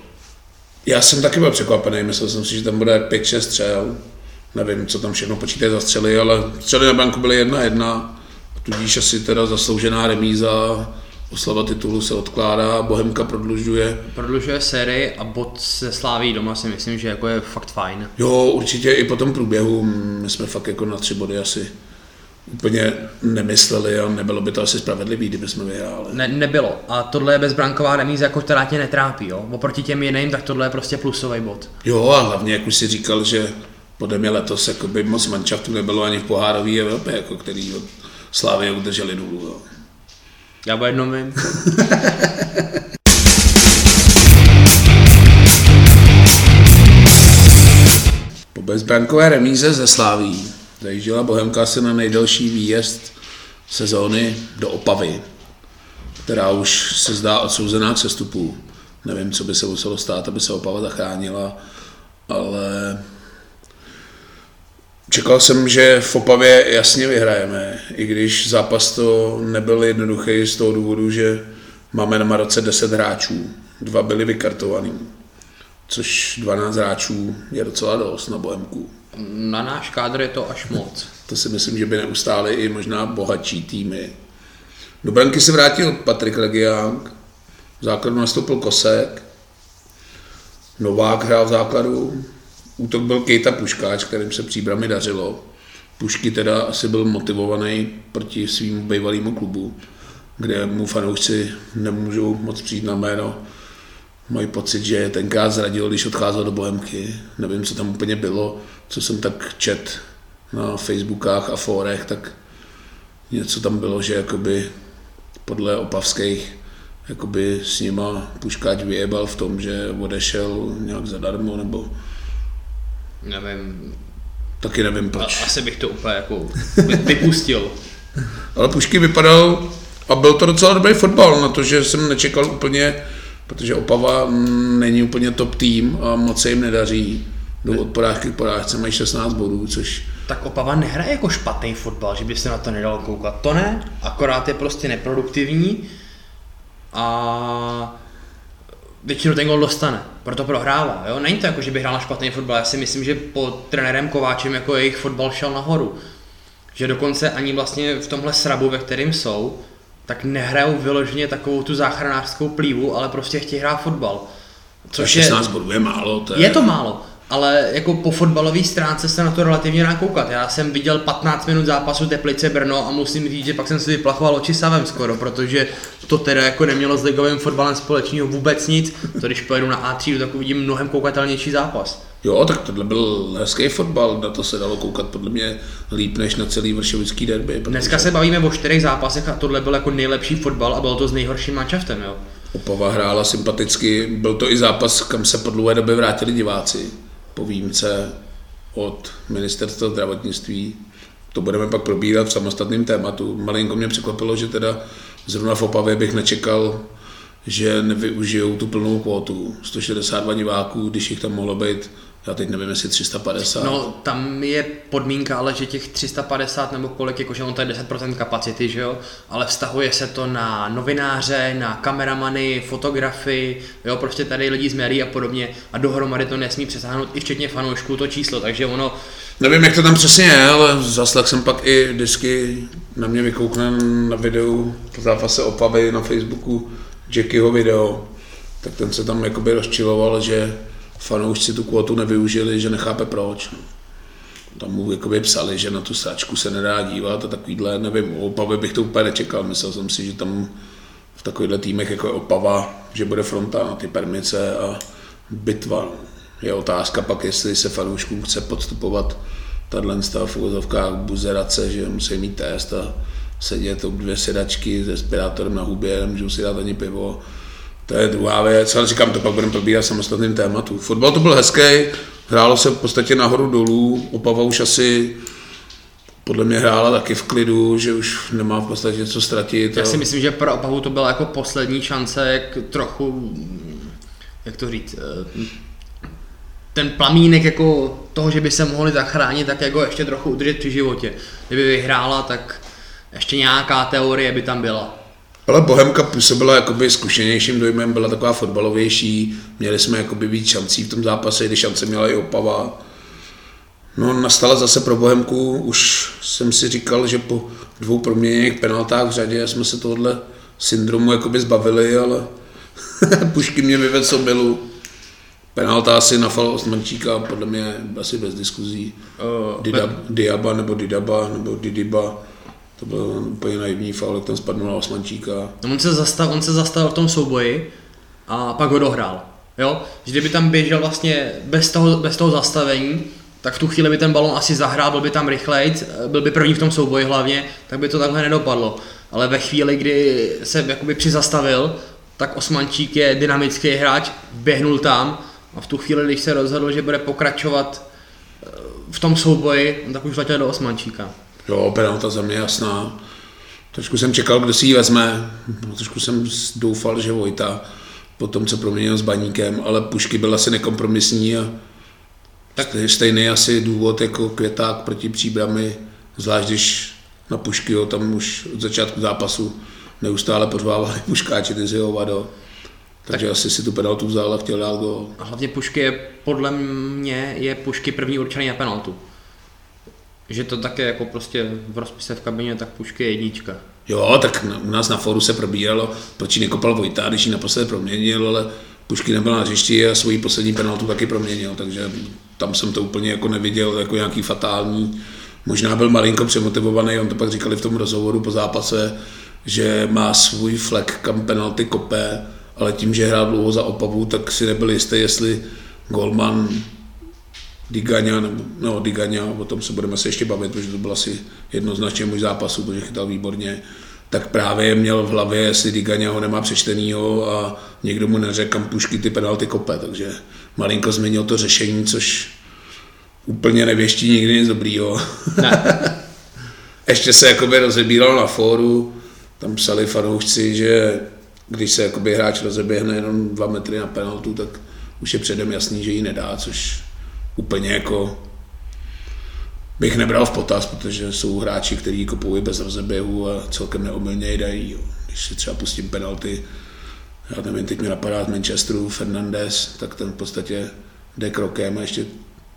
Já jsem taky byl překvapený, myslel jsem si, že tam bude 5-6 střel. Nevím, co tam všechno počítají za střely, ale střely na branku byly jedna jedna, tudíž asi teda zasloužená remíza, oslava titulu se odkládá, Bohemka prodlužuje. Prodlužuje sérii a bod se sláví doma si myslím, že jako je fakt fajn. Jo, určitě i po tom průběhu, my jsme fakt jako na tři body asi úplně nemysleli a nebylo by to asi spravedlivý, kdyby jsme vyhráli. Ne, nebylo. A tohle je bezbranková remíza, jako která tě netrápí. Jo? Oproti těm jiným, tak tohle je prostě plusový bod. Jo, a hlavně, jak už si říkal, že podle mě letos by moc manšaftů nebylo ani v pohárové Evropě, jako který od Slávy udrželi nulu. Jo. Já o jednom vím. po bezbrankové remíze ze Sláví zajížděla Bohemka se na nejdelší výjezd sezóny do Opavy, která už se zdá odsouzená k sestupu. Nevím, co by se muselo stát, aby se Opava zachránila, ale čekal jsem, že v Opavě jasně vyhrajeme, i když zápas to nebyl jednoduchý z toho důvodu, že máme na Maroce 10 hráčů, dva byli vykartovaný, což 12 hráčů je docela dost na Bohemku. Na náš kádr je to až moc. To si myslím, že by neustály i možná bohatší týmy. Do branky se vrátil Patrik Legiang, v základu nastoupil Kosek, Novák hrál v základu, útok byl Kejta Puškáč, kterým se příbrami dařilo. Pušky teda asi byl motivovaný proti svým bývalému klubu, kde mu fanoušci nemůžou moc přijít na jméno. Mají pocit, že tenkrát zradil, když odcházel do Bohemky. Nevím, co tam úplně bylo co jsem tak čet na Facebookách a fórech, tak něco tam bylo, že jakoby podle opavských jakoby s nima Puškáč vyjebal v tom, že odešel nějak zadarmo, nebo Nevím, Taky nevím a, proč. asi bych to úplně jako vy- vypustil. Ale Pušky vypadal a byl to docela dobrý fotbal na to, že jsem nečekal úplně, protože Opava mm, není úplně top tým a moc se jim nedaří. Jdou od porážky k porážce, mají 16 bodů, což Tak Opava nehraje jako špatný fotbal, že by se na to nedalo koukat. To ne, akorát je prostě neproduktivní a většinou ten gol dostane, proto prohrává. Jo? Není to jako, že by hrál na špatný fotbal, já si myslím, že po trenérem Kováčem jako jejich fotbal šel nahoru. Že dokonce ani vlastně v tomhle srabu, ve kterém jsou, tak nehrajou vyloženě takovou tu záchranářskou plívu, ale prostě chtějí hrát fotbal. což 16 bodů je málo. To je, Je to málo, ale jako po fotbalové stránce se na to relativně dá koukat. Já jsem viděl 15 minut zápasu Teplice Brno a musím říct, že pak jsem si vyplachoval oči savem skoro, protože to teda jako nemělo s ligovým fotbalem společného vůbec nic. To když pojedu na A3, tak uvidím mnohem koukatelnější zápas. Jo, tak tohle byl hezký fotbal, na to se dalo koukat podle mě líp než na celý vršovický derby. protože Dneska se bavíme o čtyřech zápasech a tohle byl jako nejlepší fotbal a bylo to s nejhorším manšaftem, jo. Opava hrála sympaticky, byl to i zápas, kam se po dlouhé době vrátili diváci, po výjimce od ministerstva zdravotnictví. To budeme pak probírat v samostatném tématu. Malinko mě překvapilo, že teda zrovna v Opavě bych nečekal, že nevyužijou tu plnou kvotu. 162 diváků, když jich tam mohlo být, já teď nevím, jestli 350. No, tam je podmínka, ale že těch 350 nebo kolik, jakože on to je 10% kapacity, že jo, ale vztahuje se to na novináře, na kameramany, fotografy, jo, prostě tady lidi z médií a podobně a dohromady to nesmí přesáhnout i včetně fanoušků to číslo, takže ono, Nevím, jak to tam přesně je, ale zaslech jsem pak i vždycky na mě vykoukne na videu po zápase Opavy na Facebooku Jackyho video, tak ten se tam jakoby rozčiloval, že fanoušci tu kvotu nevyužili, že nechápe proč. Tam mu jakoby psali, že na tu sáčku se nedá dívat a takovýhle, nevím, Opavy bych to úplně nečekal, myslel jsem si, že tam v takovýchhle týmech jako je Opava, že bude fronta na ty permice a bitva. Je otázka pak, jestli se fanouškům chce podstupovat stav v uvozovkách buzerace, že musí mít test a sedět u dvě sedačky s respirátorem na hubě, nemůžou si dát ani pivo. To je druhá věc, ale říkám, to pak budeme probírat samostatným tématu. Fotbal to byl hezký, hrálo se v podstatě nahoru dolů, Opava už asi podle mě hrála taky v klidu, že už nemá v podstatě co ztratit. já si myslím, že pro Opavu to byla jako poslední šance, jak trochu, jak to říct, eh, ten plamínek jako toho, že by se mohli zachránit, tak jako ještě trochu udržet při životě. Kdyby vyhrála, tak ještě nějaká teorie by tam byla. Ale Bohemka působila jakoby zkušenějším dojmem, byla taková fotbalovější, měli jsme jakoby víc šancí v tom zápase, když šance měla i Opava. No nastala zase pro Bohemku, už jsem si říkal, že po dvou proměněných penaltách v řadě jsme se tohle syndromu jakoby zbavili, ale Pušky mě vyvedl z omylu. Penalta asi na fal Osmančíka, podle mě asi bez diskuzí. Uh, Dida, Diaba nebo Didaba nebo Didiba. To byl úplně naivní faul, tam spadnul na Osmančíka. No, on se, zastav, on se zastavil v tom souboji a pak ho dohrál. Jo? Že kdyby tam běžel vlastně bez toho, bez toho zastavení, tak v tu chvíli by ten balon asi zahrál, byl by tam rychlej, byl by první v tom souboji hlavně, tak by to takhle nedopadlo. Ale ve chvíli, kdy se jakoby přizastavil, tak Osmančík je dynamický hráč, běhnul tam a v tu chvíli, když se rozhodl, že bude pokračovat eh, v tom souboji, tak už letěl do Osmančíka. Jo, penalta za mě jasná. Trošku jsem čekal, kdo si ji vezme. Trošku jsem doufal, že Vojta po tom, co proměnil s baníkem, ale Pušky byl asi nekompromisní a tak stejný asi důvod jako Květák proti příbrami, zvlášť když na Pušky ho tam už od začátku zápasu neustále pořvávali Puškáči, ty vado. Takže tak. asi si tu penaltu vzal a chtěl dát gol. A hlavně Pušky je, podle mě, je Pušky první určený na penaltu. Že to také jako prostě v rozpise v kabině, tak Pušky je jednička. Jo, tak u nás na fóru se probíralo, proč ji nekopal Vojta, když ji naposledy proměnil, ale Pušky nebyl na hřišti a svoji poslední penaltu taky proměnil, takže tam jsem to úplně jako neviděl jako nějaký fatální. Možná byl malinko přemotivovaný, on to pak říkali v tom rozhovoru po zápase, že má svůj flek, kam penalty kope, ale tím, že hrál dlouho za Opavu, tak si nebyl jistý, jestli Golman Digaňa, nebo, no Digaňa, o tom se budeme se ještě bavit, protože to byl asi jednoznačně můj zápasu, protože chytal výborně, tak právě měl v hlavě, jestli Digaňa ho nemá přečtenýho a někdo mu neřekl, kam pušky ty penalty kope, takže malinko změnil to řešení, což úplně nevěští nikdy nic dobrýho. Ne. Ještě se jakoby rozebíral na fóru, tam psali fanoušci, že když se jakoby hráč rozeběhne jenom dva metry na penaltu, tak už je předem jasný, že ji nedá, což úplně jako bych nebral v potaz, protože jsou hráči, kteří kopují bez rozeběhu a celkem neomylně dají. Když si třeba pustím penalty, já nevím, teď mi napadá z Manchesteru Fernandez, tak ten v podstatě jde krokem a ještě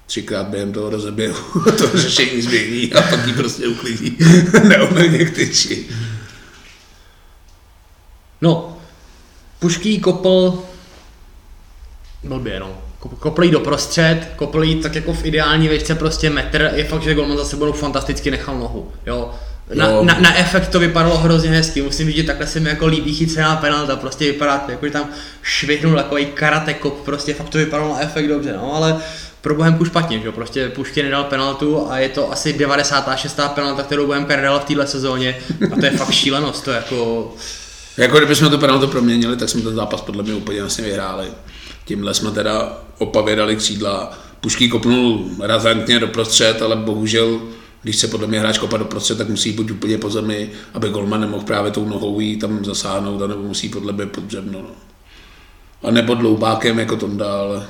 třikrát během toho rozeběhu to řešení změní a pak ji prostě uklidí neomylně k tyči. No, Pušký kopl blbě, no. Kop- Kopl jí doprostřed, kopl jí tak jako v ideální výšce prostě metr, je fakt, že Golman za sebou fantasticky nechal nohu, jo. Na, Jo. na, na, efekt to vypadalo hrozně hezky, musím říct, že takhle se mi jako líbí chycená penalta, prostě vypadá to, jako že tam švihnul takový karate kop, prostě fakt to vypadalo na efekt dobře, no, ale pro Bohemku špatně, že jo, prostě Pušky nedal penaltu a je to asi 96. penalta, kterou Bohemka nedala v téhle sezóně a to je fakt šílenost, to jako, Jako kdybychom tu penaltu proměnili, tak jsme ten zápas podle mě úplně jasně vyhráli. Tímhle jsme teda Opavě dali křídla. Pušký kopnul razantně doprostřed, ale bohužel, když se podle mě hráč kopat doprostřed, tak musí být úplně po zemi, aby golman nemohl právě tou nohou jí tam zasáhnout, anebo musí podle mě pod břevno. No. A nebo dloubákem jako Tonda, ale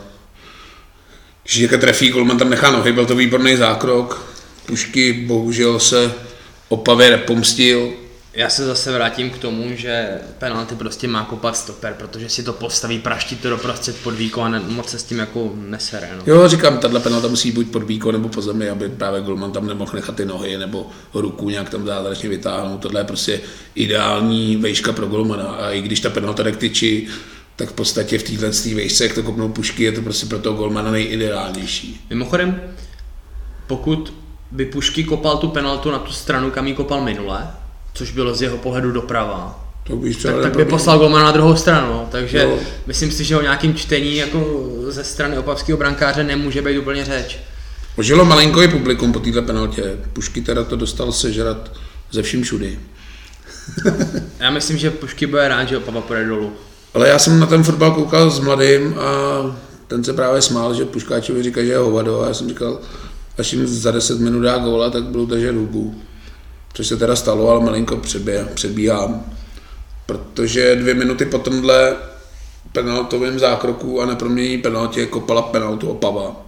když někde trefí, golman tam nechá nohy, byl to výborný zákrok. Pušky bohužel se Opavě nepomstil, Já se zase vrátím k tomu, že penalty prostě má kopat stoper, protože si to postaví, praští to doprostřed pod víko a ne, moc se s tím jako nesere. No. Jo, říkám, tahle penalta musí být pod víko nebo po zemi, aby právě golman tam nemohl nechat ty nohy nebo ruku nějak tam zázračně vytáhnout. Tohle je prostě ideální vejška pro golmana. A i když ta penalta jde k tyči, tak v podstatě v téhle vejšce, jak to kopnou pušky, je to prostě pro toho golmana nejideálnější. Mimochodem, pokud by Pušky kopal tu penaltu na tu stranu, kam ji kopal minule, což bylo z jeho pohledu doprava, To co, tak, tak by poslal golmana na druhou stranu. no. Takže Jo. myslím si, že o nějakým čtení jako ze strany opavského brankáře nemůže být úplně řeč. Ožilo malinko i publikum po této penaltě. Pušky teda to dostal sežrat ze vším všudy. Já myslím, že Pušky bude rád, že Opava půjde dolů. Ale já jsem na ten fotbal koukal s mladým a ten se právě smál, že Puškáčovi říká, že je hovado a já jsem říkal, až jim za 10 minut dá góla, tak budou držet hubu. Což se teda stalo, ale malinko předbě, předbíhám. Protože dvě minuty po tomhle penaltovém zákroku a nepromění penaltě kopala penaltu Opava.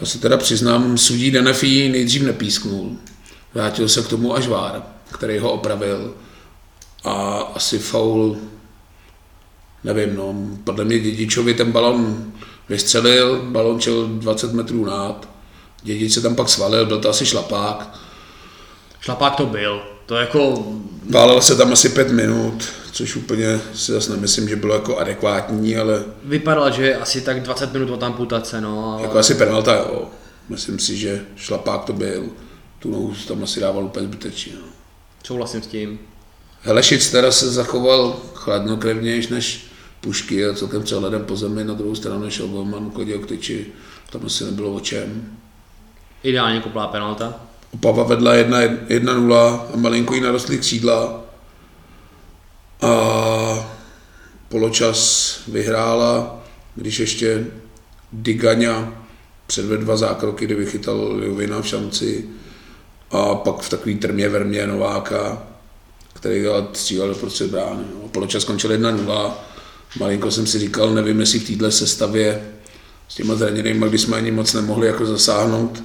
Já se teda přiznám, sudí Denefí nejdřív nepísknul. Vrátil se k tomu až Vár, který ho opravil. A asi faul nevím, no, podle mě Dědičovi ten balon vystřelil, balon čel 20 metrů nad, Dědič se tam pak svalil, byl to asi šlapák, Šlapák to byl. To jako válel se tam asi pět minut, což úplně si zase nemyslím, že bylo jako adekvátní, ale vypadalo, že je asi tak 20 minut od amputace, no. Ale... jako asi penalta, jo. Myslím si, že šlapák to byl, tu nohu tam asi dával úplně zbytečně. No. Souhlasím s tím. Helešic teda se zachoval chladnokrevnějš než pušky a celkem přehledem po zemi, na druhou stranu šel Golman, kodil k tyči, tam asi nebylo o čem. Ideálně koplá penalta. Opava vedla 1-0 a malinko jí narostly křídla. A poločas vyhrála, když ještě Digaňa předvedl dva zákroky, kdy vychytal Jovina v šanci a pak v takový trmě vermě Nováka, který střílel do prostřed brány. No. Poločas skončil 1-0. Malinko jsem si říkal, nevím, jestli v této sestavě s těma zraněnýma, kdy jsme ani moc nemohli jako zasáhnout,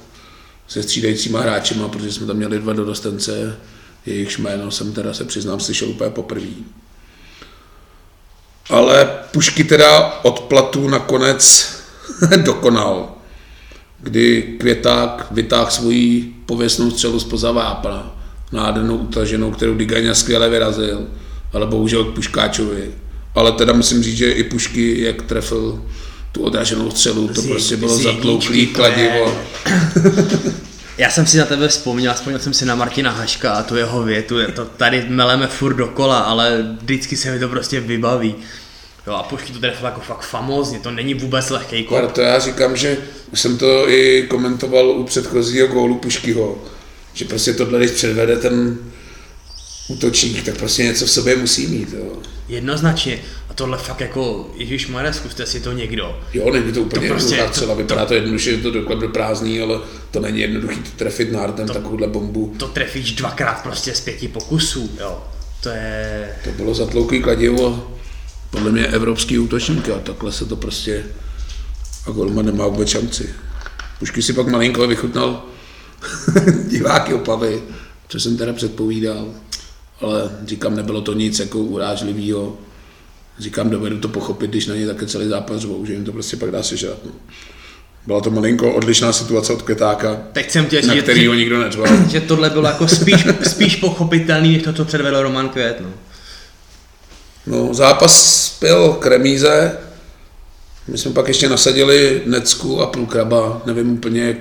se střídajícíma hráčima, protože jsme tam měli dva dorostence, jejich jméno jsem teda se přiznám slyšel úplně poprvé. Ale Pušky teda od platu nakonec dokonal, kdy Květák vytáhl svoji pověstnou střelu spoza vápna, nádhernou utaženou, kterou Digaňa skvěle vyrazil, ale bohužel k Puškáčovi. Ale teda musím říct, že i Pušky, jak trefil tu odraženou střelu, to Z- prostě bylo zatlouklý kladivo. Já jsem si na tebe vzpomněl, vzpomněl jsem si na Martina Haška a tu jeho větu, je to tady meleme furt dokola, ale vždycky se mi to prostě vybaví. Jo a Pušky to trefil jako fakt famózně, to není vůbec lehký Ale kop. to já říkám, že už jsem to i komentoval u předchozího gólu Puškyho, že prostě tohle, když předvede ten útočník, tak prostě něco v sobě musí mít. Jo. Jednoznačně. A tohle fakt jako, Ježíš Mare, zkuste si to někdo. Jo, není to úplně To prostě- to- střela, vypadá to jednoduše, že to doklad byl prázdný, ale to není jednoduchý to trefit nártem takovouhle bombu. To trefíš dvakrát prostě z pěti pokusů, jo. To je... To bylo zatlouklý kladivo, podle mě evropský útočník a takhle se to prostě a Golman nemá vůbec šanci. Pušky si pak malinko vychutnal diváky opavy, co jsem teda předpovídal, ale říkám, nebylo to nic jako urážlivého. Říkám, dovedu to pochopit, když na ně také celý zápas řvou, že jim to prostě pak dá sežrat. No. Byla to malinko odlišná situace od Květáka, Teď jsem chtěl na říct, který že, ho nikdo neřval. že tohle bylo jako spíš, spíš pochopitelný, než to, co předvedl Roman Květ, no. No, zápas byl k remíze. My jsme pak ještě nasadili Necku a Pulkraba. Nevím úplně, jak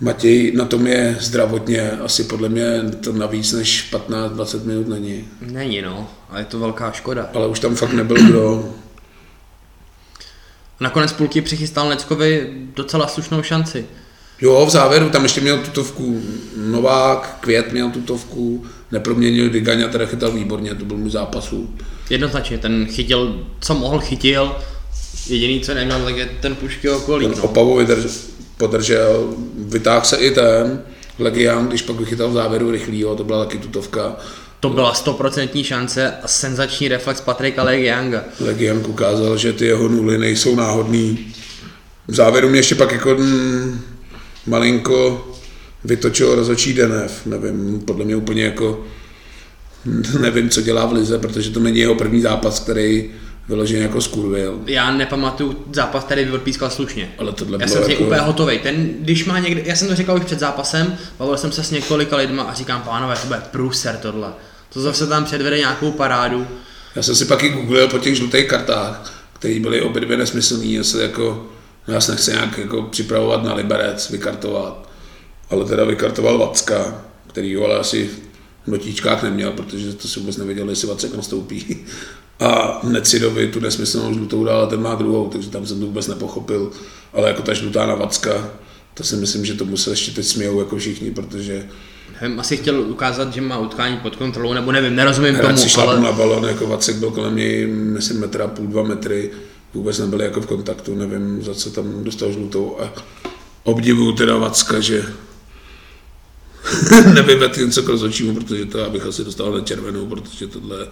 Matěj na tom je zdravotně. Asi podle mě to navíc než 15-20 minut není. Není, no. Ale je to velká škoda. Ale už tam fakt nebyl kdo. Nakonec půlky přichystal Neckovi docela slušnou šanci. Jo, v závěru tam ještě měl tutovku Novák, Květ měl tutovku, neproměnil Digaň a teda chytal výborně, to byl můj zápasu. Jednoznačně, ten chytil, co mohl, chytil. Jediný, co neměl, tak je ten pušky okolí, Ten no. Opavu vydrž, podržel, vytáhl se i ten Legian, když pak vychytal v závěru rychlýho, to byla taky tutovka. To byla stoprocentní šance a senzační reflex Patrika Legianga. Legian ukázal, že ty jeho nuly nejsou náhodný. V závěru mě ještě pak jako mm, malinko vytočil rozhodčí Denev. Nevím, podle mě úplně jako nevím, co dělá v lize, protože to není jeho první zápas, který vyloženě jako skurvil. Já nepamatuju zápas, který by odpískal slušně. Ale tohle Já jsem si jako... úplně hotový. Ten, když má někde, já jsem to říkal už před zápasem, bavil jsem se s několika lidma a říkám, pánové, to bude průser tohle. To zase tam předvede nějakou parádu. Já jsem si pak i googlil po těch žlutých kartách, které byly obě dvě nesmyslný, jestli jako, no já se nechci nějak jako připravovat na Liberec, vykartovat, ale teda vykartoval Vacka, který ho ale asi v notíčkách neměl, protože to si vůbec nevěděl, jestli Vacek nastoupí. A Necidovi tu nesmyslnou žlutou dal, a ten má druhou, takže tam jsem to vůbec nepochopil, ale jako ta žlutá na Vacka, to si myslím, že tomu se ještě teď smějou jako všichni, protože Nevím, asi chtěl ukázat, že má utkání pod kontrolou, nebo nevím, nerozumím tomu, si ale na balon, jako Vacek byl kolem něj, myslím, metra půl, dva metry, vůbec nebyli jako v kontaktu, nevím, za co tam dostal žlutou. A obdivuju teda Vacka, že nevyvedl něco k rozhodčímu, protože to abych asi dostal na červenou, protože tohle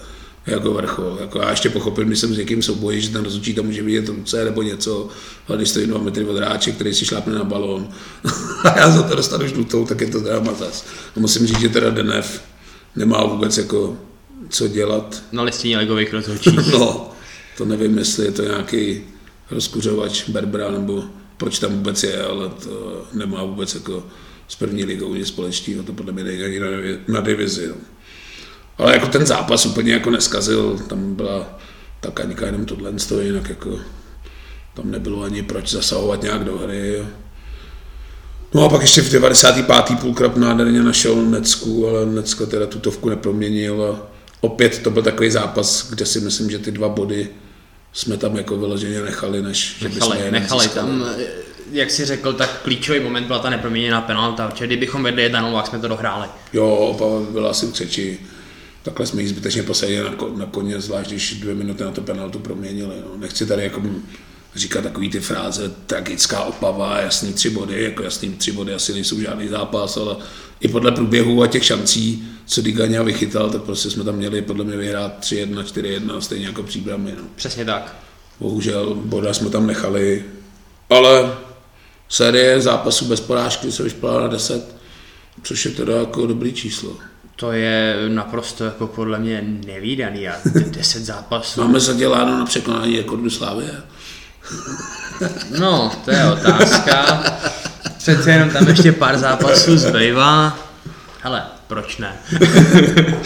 jako vrchol. Jako já ještě pochopím, když jsem s někým souboji, že ten rozhodčí tam může vidět ruce nebo něco, ale když stojí dva metry od hráče, který si šlápne na balón a já za to dostanu žlutou, tak je to teda mazas. A musím říct, že teda Denev nemá vůbec jako co dělat. na listině ligových rozhodčí. No, to nevím, jestli je to nějaký rozkuřovač Berbra, nebo proč tam vůbec je, ale to nemá vůbec jako s první ligou nic společného, to podle mě nejde ani na divizi. No. Ale jako ten zápas úplně jako neskazil, tam byla ta kaňka jenom tohle, to jinak jako tam nebylo ani proč zasahovat nějak do hry. No a pak ještě v 95. půlkrab nádherně našel Necku, ale Necka teda tutovku neproměnil a opět to byl takový zápas, kde si myslím, že ty dva body jsme tam jako vyloženě nechali, než že bychom Nechali, je nechali tam, eh, jak si řekl, tak klíčový moment byla ta neproměněná penalta, protože kdybychom vedli 1 tak jsme to dohráli. Jo, byla asi v třeči. Takhle jsme ji zbytečně posadili na, ko- na koně, zvlášť když dvě minuty na to penaltu proměnili. No. Nechci tady jako říkat takový ty fráze, tragická opava, jasný tři body, jako jasný tři body asi nejsou žádný zápas, ale i podle průběhu a těch šancí, co Digaňa vychytal, tak prostě jsme tam měli podle mě vyhrát 3-1, 4-1, stejně jako příbramy. No. Přesně tak. Bohužel boda jsme tam nechali, ale série zápasů bez porážky se vyšplala na 10, což je teda jako dobrý číslo. To je naprosto jako podle mě nevýdaný a 10 zápasů. Máme zaděláno na překonání rekordu Slávě. No, to je otázka. Přece jenom tam ještě pár zápasů zbývá. Hele, proč ne?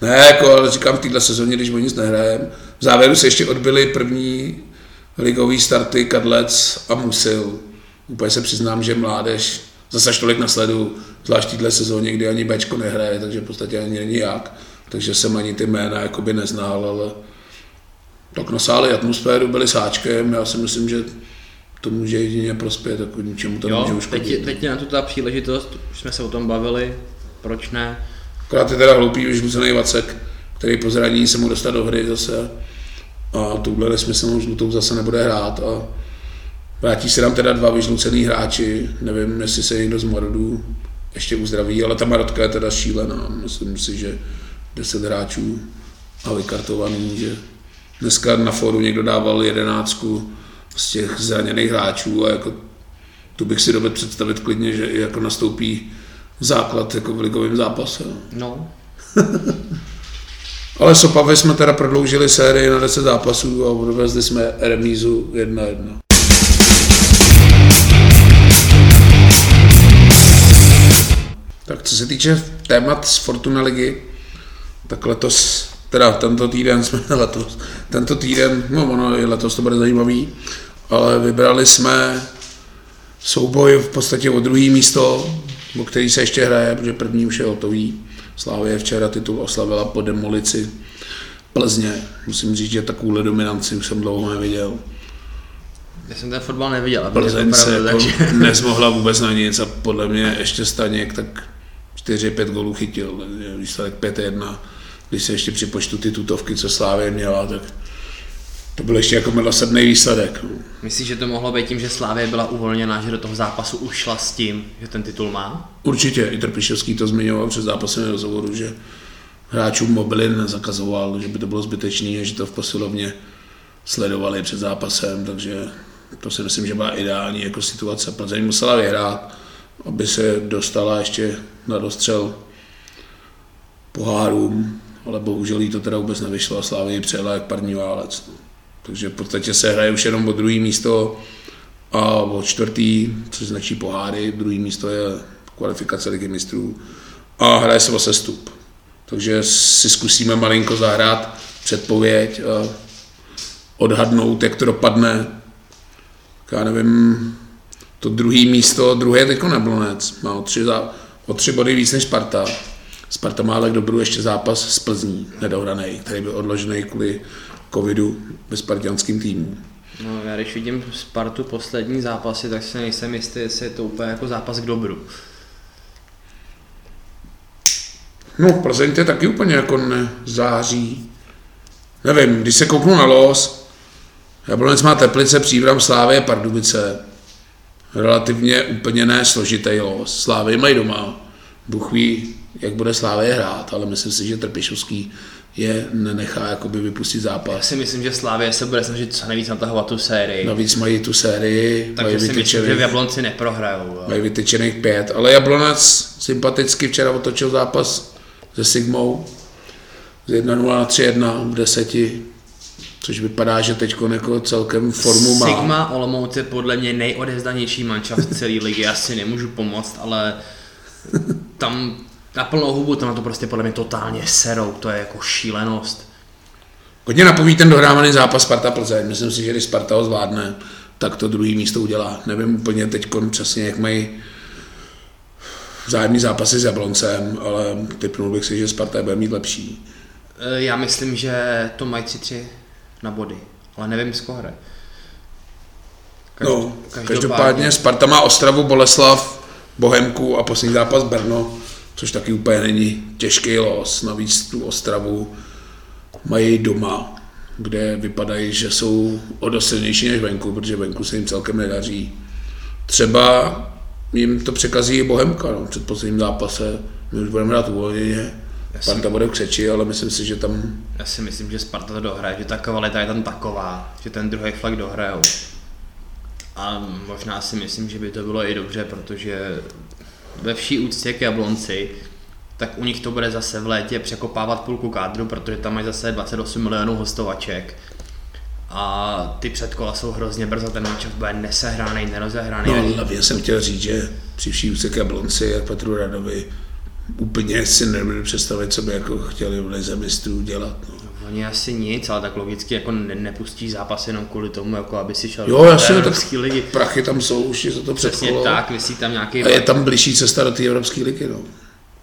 Ne, jako, ale říkám v této sezóně, když o nic nehrajeme. V závěru se ještě odbyly první ligový starty Kadlec a Musil. Úplně se přiznám, že mládež zase až tolik nasledu, zvlášť této sezóně, kdy ani Bčko nehraje, takže v podstatě ani není jak. Takže jsem ani ty jména jakoby neznal, ale tak nasáli atmosféru, byli sáčkem, já si myslím, že to může jedině prospět, jako ničemu to nemůže Jo, uškodit. teď, teď je na to ta příležitost, už jsme se o tom bavili, proč ne? Akorát je teda hloupý vyžlucený Vacek, který po zranění se mu dostal do hry zase. a touhle nesmyslnou žlutou zase nebude hrát a vrátí se tam teda dva vyžlucený hráči, nevím, jestli se někdo z Marodů ještě uzdraví, ale ta Marodka je teda šílená, myslím si, že 10 hráčů a vykartovaný, že dneska na fóru někdo dával jedenáctku z těch zraněných hráčů a jako tu bych si dovedl představit klidně, že i jako nastoupí základ jako v ligovém zápase. No, Ale s Opavy jsme teda prodloužili sérii na 10 zápasů a odvezli jsme remízu 1-1. Tak co se týče témat z Fortuna ligy, tak letos, teda tento týden jsme, letos, tento týden, no ono i letos to bude zajímavý, ale vybrali jsme souboj v podstatě o druhý místo, o který se ještě hraje, protože první už je hotový. Slávě včera titul oslavila po demolici Plzně. Musím říct, že takovouhle dominanci už jsem dlouho neviděl. já jsem ten fotbal neviděl, Plzeň se opravdu, jako takže... nezmohla vůbec na nic a podle mě ještě Staněk tak 4-5 gólů chytil, výsledek 5-1. Když se ještě připočtu ty tutovky, co Slávě měla, tak to byl ještě jako milosrdný výsledek. Myslíš, že to mohlo být tím, že Slávě byla uvolněná, že do toho zápasu ušla s tím, že ten titul má? Určitě, i Trpišovský to zmiňoval před zápasem rozhovoru, že hráčům mobily nezakazoval, že by to bylo zbytečné, a že to v posilovně sledovali před zápasem, takže to si myslím, že byla ideální jako situace. Plzeň musela vyhrát, aby se dostala ještě na dostřel pohárům, ale bohužel jí to teda vůbec nevyšlo a Slávě ji přijela jak parní válec. Takže v podstatě se hraje už jenom o druhý místo a o čtvrtý, což značí poháry, druhý místo je kvalifikace ligy mistrů a hraje se o sestup. Takže si zkusíme malinko zahrát předpověď a odhadnout, jak to dopadne. Tak Já nevím, to druhý místo, druhé je teďko Neblonec, má tři, za, o tři body víc než Sparta. Sparta má ale k dobru ještě zápas s Plzní, nedohraný, který byl odložený kvůli covidu ve spartianským týmu. No, já když vidím Spartu poslední zápasy, tak si nejsem jistý, jestli je to úplně jako zápas k dobru. No, Plzeň to je taky úplně jako nezáří. Nevím, když se kouknu na los, Jablonec má Teplice, Příbram, Slávě, Pardubice. Relativně úplně ne složitý los. Slávy mají doma. Bůh ví, jak bude Slávě hrát, ale myslím si, že Trpišovský je nenechá jakoby vypustit Já zápas. si myslím, že Slávě se bude snažit co nejvíc natahovat tu sérii. Navíc mají tu sérii, mají takže si myslím, že v Jablonci neprohrajou. jo. mají vytyčených pět, ale Jablonec sympaticky včera otočil zápas se Sigmou z 1-0 na 3-1 v deseti, což vypadá, že teď jako celkem formu má. Sigma Olomouc je podle mě nejodevzdanější manšaft celé ligy, já si nemůžu pomoct, ale tam na plnou hubu tam na to prostě podle mě totálně serou, to je jako šílenost. Hodně napoví ten dohrávaný zápas Sparta Plzeň. Myslím si, že když Sparta ho zvládne, tak to druhý místo udělá. Nevím úplně teď přesně, jak mají vzájemný zápasy s Jabloncem, ale typnul bych si, že Sparta bude mít lepší. E, Já myslím, že to mají 3-3 na body, ale nevím z koho hraje. No, každopádně Sparta má Ostravu, Boleslav, Bohemku a poslední zápas Brno, což taky úplně není těžký los. Navíc tu Ostravu mají doma, kde vypadají, že jsou o dost silnější než venku, protože venku se jim celkem nedaří. Třeba jim to překazí i Bohemka no, před posledním zápase. My už budeme hrát uvolněně. Jasně. Sparta bude v křeči, ale myslím si, že tam Já si myslím, že Sparta to dohraje, že ta kvalita je tam taková, že ten druhý flag dohrajou. A možná si myslím, že by to bylo i dobře, protože ve vší úctě k Jablonci, tak u nich to bude zase v létě překopávat půlku kádru, protože tam mají zase 28 milionů hostovaček. A ty předkola jsou hrozně brzo, ten match bude nesehraný, nerozehraný. No, hlavně jsem chtěl říct, že při vší úctě k Jablonci a Petru Radovi úplně si nebudu představit, co by jako chtěli v lize mistrů dělat. No. Oni asi nic, ale tak logicky jako ne, nepustí zápas jenom kvůli tomu, jako aby si šel Jo, do jasně, Evropské ligy. prachy tam jsou už je za to Přesně předkolo. tak, vysí tam nějaký... A je tam blížší cesta do té Evropské ligy, no.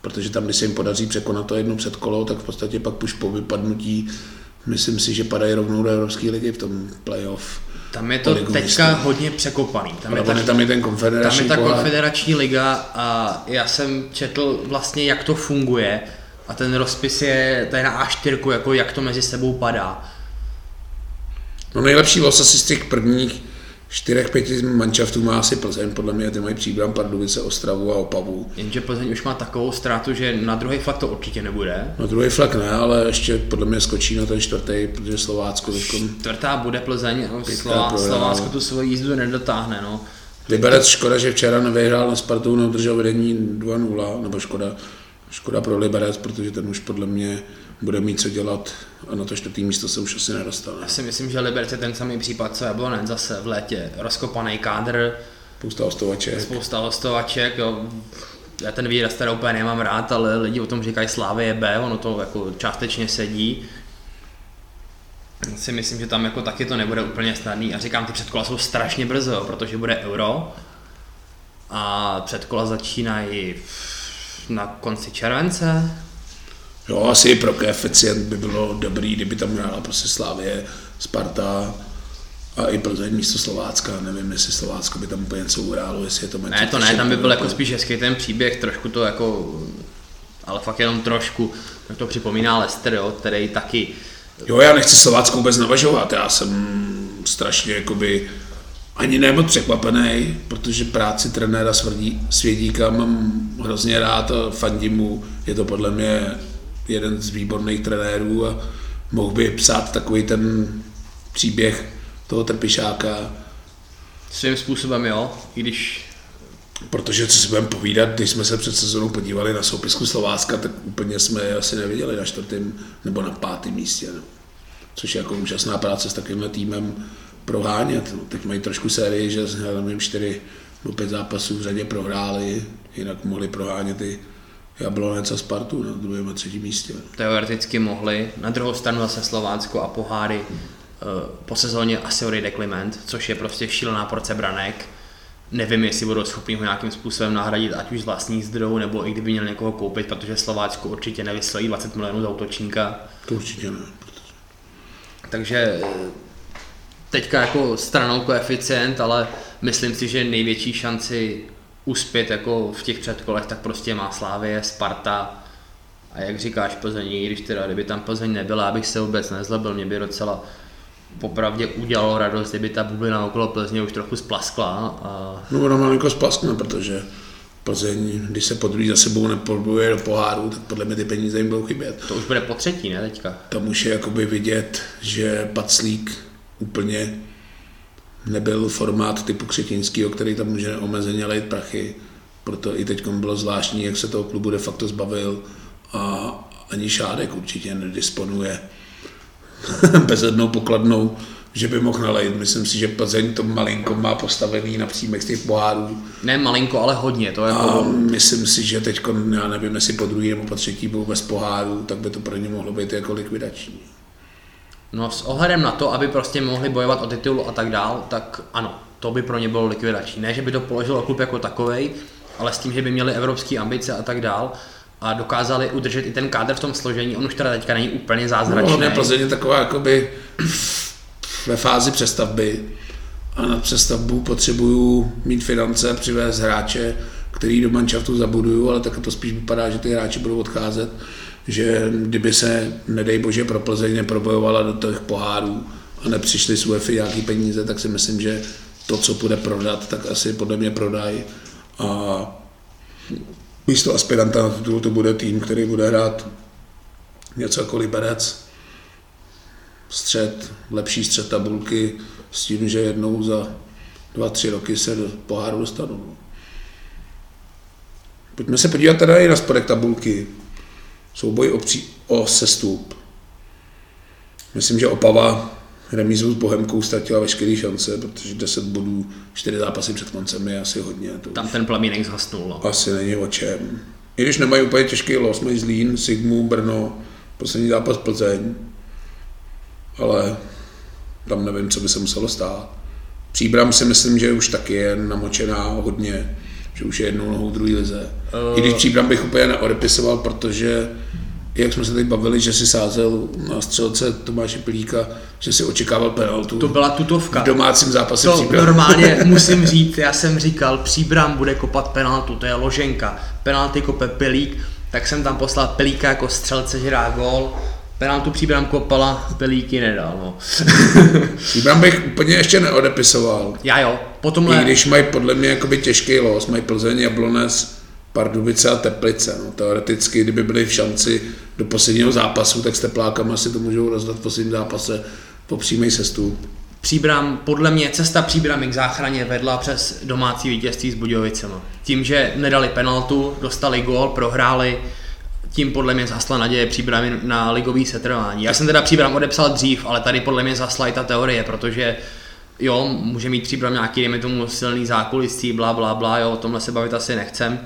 Protože tam, když se jim podaří překonat to jedno předkolo, tak v podstatě pak už po vypadnutí, myslím si, že padají rovnou do Evropské ligy v tom playoff. Tam je to teďka hodně překopaný. Tam je, ta, je tam i ten tam je konfederační ta pohár. konfederační liga a já jsem četl vlastně, jak to funguje a ten rozpis je tady na A4, jako jak to mezi sebou padá. No nejlepší los asi z těch prvních čtyřech, pěti manšaftů má asi Plzeň, podle mě ty mají příbram Pardubice, Ostravu a Opavu. Jenže Plzeň už má takovou ztrátu, že na druhý flak to určitě nebude. Na druhý flak ne, ale ještě podle mě skočí na ten čtvrtý, protože Slovácko teď Čtvrtá bude Plzeň, Slová, Slovácko tu svoji jízdu nedotáhne. No. Liberec škoda, že včera nevyhrál na Spartu, neudržel vedení 2-0, nebo škoda, škoda pro Liberec, protože ten už podle mě bude mít co dělat a na to čtvrtý místo se už asi nedostane. Já si myslím, že Liberec je ten samý případ, co Jablonec zase v létě. Rozkopaný kádr. Spousta hostovaček. Spousta hostovaček, jo. Já ten výraz teda úplně nemám rád, ale lidi o tom říkají Slávy je B, ono to jako částečně sedí. Si myslím, že tam jako taky to nebude úplně snadný a říkám, ty předkola jsou strašně brzo, protože bude euro a předkola začínají na konci července, Jo, asi pro koeficient by bylo dobrý, kdyby tam hrála prostě Slávě, Sparta a i Plzeň místo Slovácka. Nevím, jestli Slovácko by tam úplně něco uhrálo, jestli je to Ne, to ne, tam by byl jako spíš hezký ten příběh, trošku to jako, ale fakt jenom trošku, jak to připomíná Lester, jo, který taky Jo, já nechci Slovácko vůbec navažovat, já jsem strašně jakoby ani nemoc překvapený, protože práci trenéra Svědíka mám hrozně rád a fandím mu, je to podle mě jeden z výborných trenérů a mohl by psát takový ten příběh toho trpišáka. Svým způsobem jo, i když... Protože co si budeme povídat, když jsme se před sezónou podívali na soupisku Slovácka, tak úplně jsme je asi neviděli na čtvrtém nebo na pátém místě. No. Což je jako úžasná práce s takovýmhle týmem prohánět. No, teď mají trošku sérii, že nevím, čtyři nebo pět zápasů v řadě prohráli, jinak mohli prohánět i Jablonec a Spartu na druhém a třetím místě. Teoreticky mohli, na druhou stranu zase Slovácko a poháry eh, po sezóně asi odejde Kliment, což je prostě šílená porce branek. Nevím, jestli budou schopni ho nějakým způsobem nahradit, ať už z vlastních zdrojů, nebo i kdyby měl někoho koupit, protože Slovácko určitě nevyslojí 20 milionů za útočníka. To určitě ne. Takže eh, teďka jako stranou koeficient, ale myslím si, že největší šanci uspět jako v těch předkolech, tak prostě má Slávě, Sparta a jak říkáš Plzeň, i když teda, kdyby tam Plzeň nebyla, abych se vůbec nezlobil, mě by docela popravdě udělalo radost, kdyby ta bublina okolo Plzně už trochu splaskla. A... No ona malinko splaskne, protože Plzeň, když se po za sebou nepodbuje do poháru, tak podle mě ty peníze jim budou chybět. To už bude po třetí, ne teďka? Tam už je jakoby vidět, že Paclík úplně nebyl formát typu Křetínskýho, který tam může omezeně lejt prachy. Proto i teď bylo zvláštní, jak se toho klubu de facto zbavil a ani Šádek určitě nedisponuje bezednou pokladnou, že by mohl nalejt. Myslím si, že Plzeň to malinko má postavený na příjmech z těch pohárů. Ne malinko, ale hodně. To je a myslím si, že teď, já nevím, jestli po druhý nebo po třetí byl bez poháru, tak by to pro ně mohlo být jako likvidační. No s ohledem na to, aby prostě mohli bojovat o titul a tak dál, tak ano, to by pro ně bylo likvidační. Ne, že by to položilo klub jako takovej, ale s tím, že by měli evropské ambice a tak dál a dokázali udržet i ten kádr v tom složení. On už teda teďka není úplně zázračný. No, Plzeň je taková jakoby ve fázi přestavby a na přestavbu potřebuju mít finance, přivést hráče, který do manšaftu zabuduju, ale tak to spíš vypadá, že ty hráči budou odcházet že kdyby se, nedej bože, pro Plzeň neprobojovala do těch pohárů a nepřišly z UEFA nějaký peníze, tak si myslím, že to, co bude prodat, tak asi podle mě prodají. A místo aspiranta na titul to bude tým, který bude hrát něco jako Liberec, střed, lepší střed tabulky s tím, že jednou za dva, tři roky se do poháru dostanou. Pojďme se podívat teda i na spodek tabulky souboj o, pří, o sestup. Myslím, že Opava remízu s Bohemkou ztratila veškeré šance, protože 10 bodů, 4 zápasy před koncem je asi hodně. To Tam ten plamínek zhasnul. No. Asi není o čem. I když nemají úplně těžký los, mají Zlín, Sigmu, Brno, poslední zápas Plzeň, ale tam nevím, co by se muselo stát. Příbram si myslím, že už taky je namočená hodně že už je jednou nohou druhý lize. Uh... I když Příbram bych úplně neodepisoval, protože jak jsme se tady bavili, že si sázel na střelce Tomáše Pilíka, že si očekával penaltu. To byla tutovka. V domácím zápase to Příbram. normálně musím říct, já jsem říkal, Příbram bude kopat penaltu, to je loženka. Penalty kope Pilík, tak jsem tam poslal Pilíka jako střelce, že dá gól Penaltu příbram kopala, pelíky nedal, no. Příbram bych úplně ještě neodepisoval. Já jo, po I když mají podle mě jakoby těžký los, mají Plzeň, Jablonec, Pardubice a Teplice. No, teoreticky, kdyby byli v šanci do posledního zápasu, tak s Teplákama si to můžou rozdat v posledním zápase po přímý sestup. Příbram, podle mě cesta Příbramy k záchraně vedla přes domácí vítězství s Budějovicema. Tím, že nedali penaltu, dostali gól, prohráli, tím podle mě zasla naděje Příbramy na ligový setrvání. Já jsem teda Příbram odepsal dřív, ale tady podle mě zasla i ta teorie, protože jo, může mít Příbram nějaký, dejme tomu, silný zákulisí, bla, bla, bla, jo, o tomhle se bavit asi nechcem,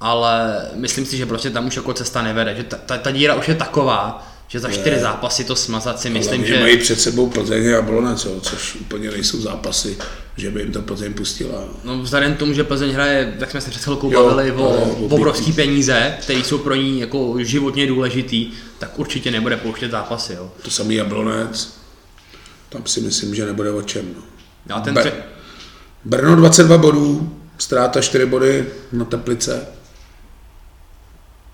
ale myslím si, že prostě tam už jako cesta nevede, že ta, ta, ta díra už je taková, že za čtyři zápasy to smazat si myslím, Hlavně že... mají před sebou Plzeň a Jablonec, jo, což úplně nejsou zápasy, že by jim to Plzeň pustila. No vzhledem k tomu, že Plzeň hraje, jak jsme se před chvilkou bavili, o o obrovský peníze, které jsou pro ní jako životně důležitý, tak určitě nebude pouštět zápasy. Jo. To samý Jablonec, tam si myslím, že nebude o čem. No. A ten tře- Brno 22 bodů, ztráta 4 body na Teplice.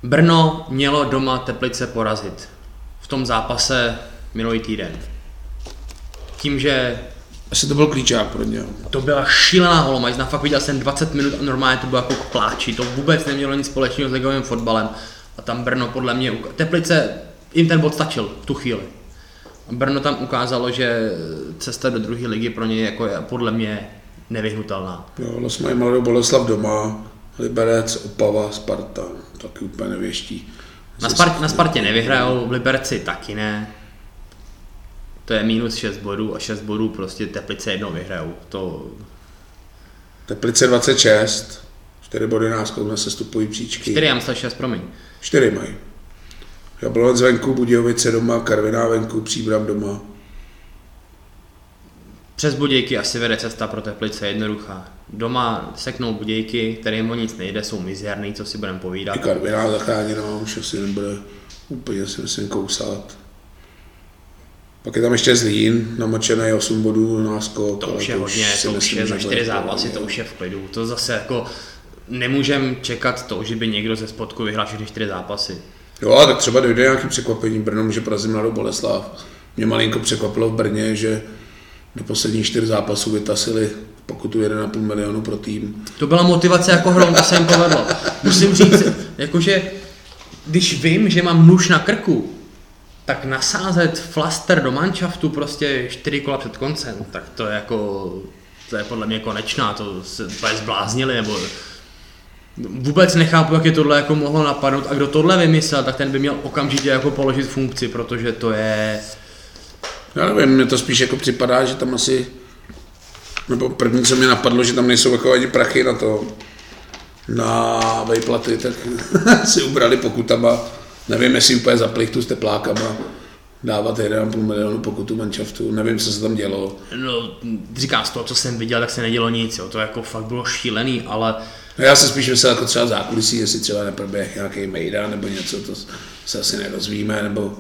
Brno mělo doma Teplice porazit v tom zápase minulý týden. Tím, že Asi to byl klíčák pro ně. to byla šílená holomajzna, fakt viděl jsem 20 minut a normálně to bylo jako k pláči, to vůbec nemělo nic společného s ligovým fotbalem. A tam Brno podle mě, Teplice, jim ten bod stačil v tu chvíli. Brno tam ukázalo, že cesta do druhé ligy pro ně jako je podle mě nevyhnutelná. Jo, los mají Mladou Boleslav doma, Liberec, Opava, Sparta, taky úplně nevěští. Na, Spart, na Spartě nevyhrajou, v Liberci taky ne. To je minus 6 bodů a 6 bodů prostě Teplice jednou vyhrajou. To Teplice 26, 4 body náskok na sestupový příčky. 4, já myslel 6, promiň. 4 mají. Jablonec venku, Budějovice doma, Karviná venku, Příbram doma. Přes Budějky asi vede cesta pro Teplice jednoduchá. Doma seknou Budějky, kterým o nic nejde, jsou mizerný, co si budeme povídat. I Karviná zachráněná, už asi nebude úplně si myslím kousat. Pak je tam ještě Zlín, namočený 8 bodů náskok. To už je hodně, si to už je za bude čtyři v zápasy, pohodě. to už je v klidu. To zase jako nemůžem čekat to, že by někdo ze spodku vyhrál všechny čtyři zápasy. Jo, ale tak třeba dojde nějaký překvapení. Brno může porazit Mladou Boleslav. Mě malinko překvapilo v Brně, že do posledních čtyř zápasů vytasili pokutu 1,5 milionu pro tým. To byla motivace jako hrou, to se jim povedlo. Musím říct, jakože když vím, že mám nůž na krku, tak nasázet flaster do manšaftu prostě čtyři kola před koncem, tak to je jako, to je podle mě konečná, to se zbláznili, nebo vůbec nechápu, jak je tohle jako mohlo napadnout a kdo tohle vymyslel, tak ten by měl okamžitě jako položit funkci, protože to je, Já nevím, mně to spíš jako připadá, že tam asi, nebo první, co mě napadlo, že tam nejsou jako ani prachy na to, na vejplaty, tak si ubrali pokutama. Nevím, jestli úplně za plichtu s teplákama dávat 1,5 milionu pokutu manšaftu, nevím, co se tam dělo. no, říkám z toho, co jsem viděl, tak se nedělo nic, jo. to jako fakt bylo šílený, ale No já se spíš myslel jako třeba zákulisí, jestli třeba neproběh nějaký mejda nebo něco, to se asi nedozvíme, nebo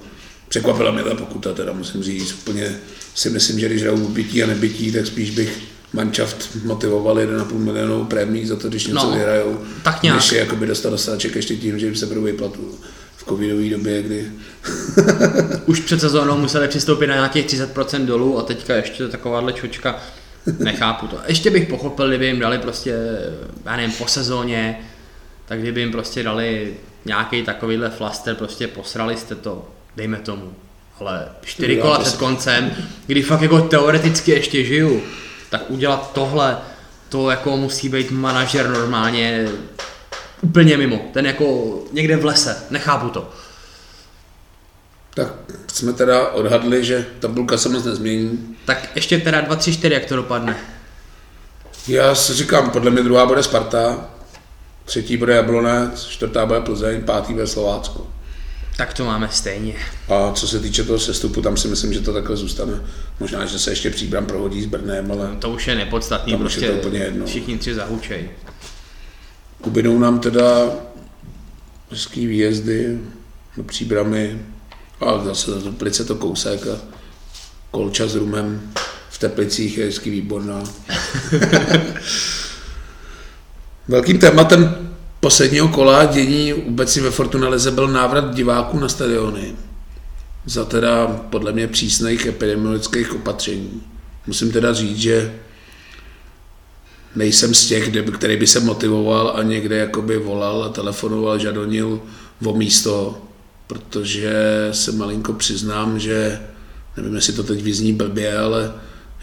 překvapila mě ta pokuta, teda musím říct, úplně si myslím, že když hrajou bytí a nebytí, tak spíš bych manšaft motivoval 1,5 milionu prémí za to, když něco No, vyhrajou, tak nějak. než je jakoby dostat dostateček ještě tím, že jim se budou vyplatu v covidové době, kdy už před sezónou museli přistoupit na nějakých 30% dolů a teďka ještě takováhle čočka, nechápu to. Ještě bych pochopil, kdyby jim dali prostě, já nevím, po sezóně, tak kdyby jim prostě dali nějaký takovýhle flaster, prostě posrali jste to, dejme tomu. Ale čtyři kola před koncem, kdy fakt jako teoreticky ještě žiju, tak udělat tohle, to jako musí být manažer normálně úplně mimo. Ten jako někde v lese, nechápu to. Tak jsme teda odhadli, že tabulka se moc nezmění. Tak ještě teda 2, 3, 4, jak to dopadne. Já si říkám, podle mě druhá bude Sparta, třetí bude Jablonec, čtvrtá bude Plzeň, pátý bude Slovácko. Tak to máme stejně. A co se týče toho sestupu, tam si myslím, že to takhle zůstane. Možná, že se ještě příbram prohodí s Brnem, ale To už je nepodstatný, Tam už je prostě to úplně jedno. všichni tři zahučej. ubydou nám teda hezký výjezdy do příbramy, a zase za Teplice to kousek a kolča s rumem v Teplicích je hezký výborná. Velkým tématem posledního kola dění obecně ve Fortuna Lize byl návrat diváků na stadiony. za teda podle mě přísných epidemiologických opatření. Musím teda říct, že nejsem z těch, který by se motivoval a někde jakoby volal a telefonoval, žadonil o místo, protože se malinko přiznám, že nevím, jestli to teď vyzní blbě, ale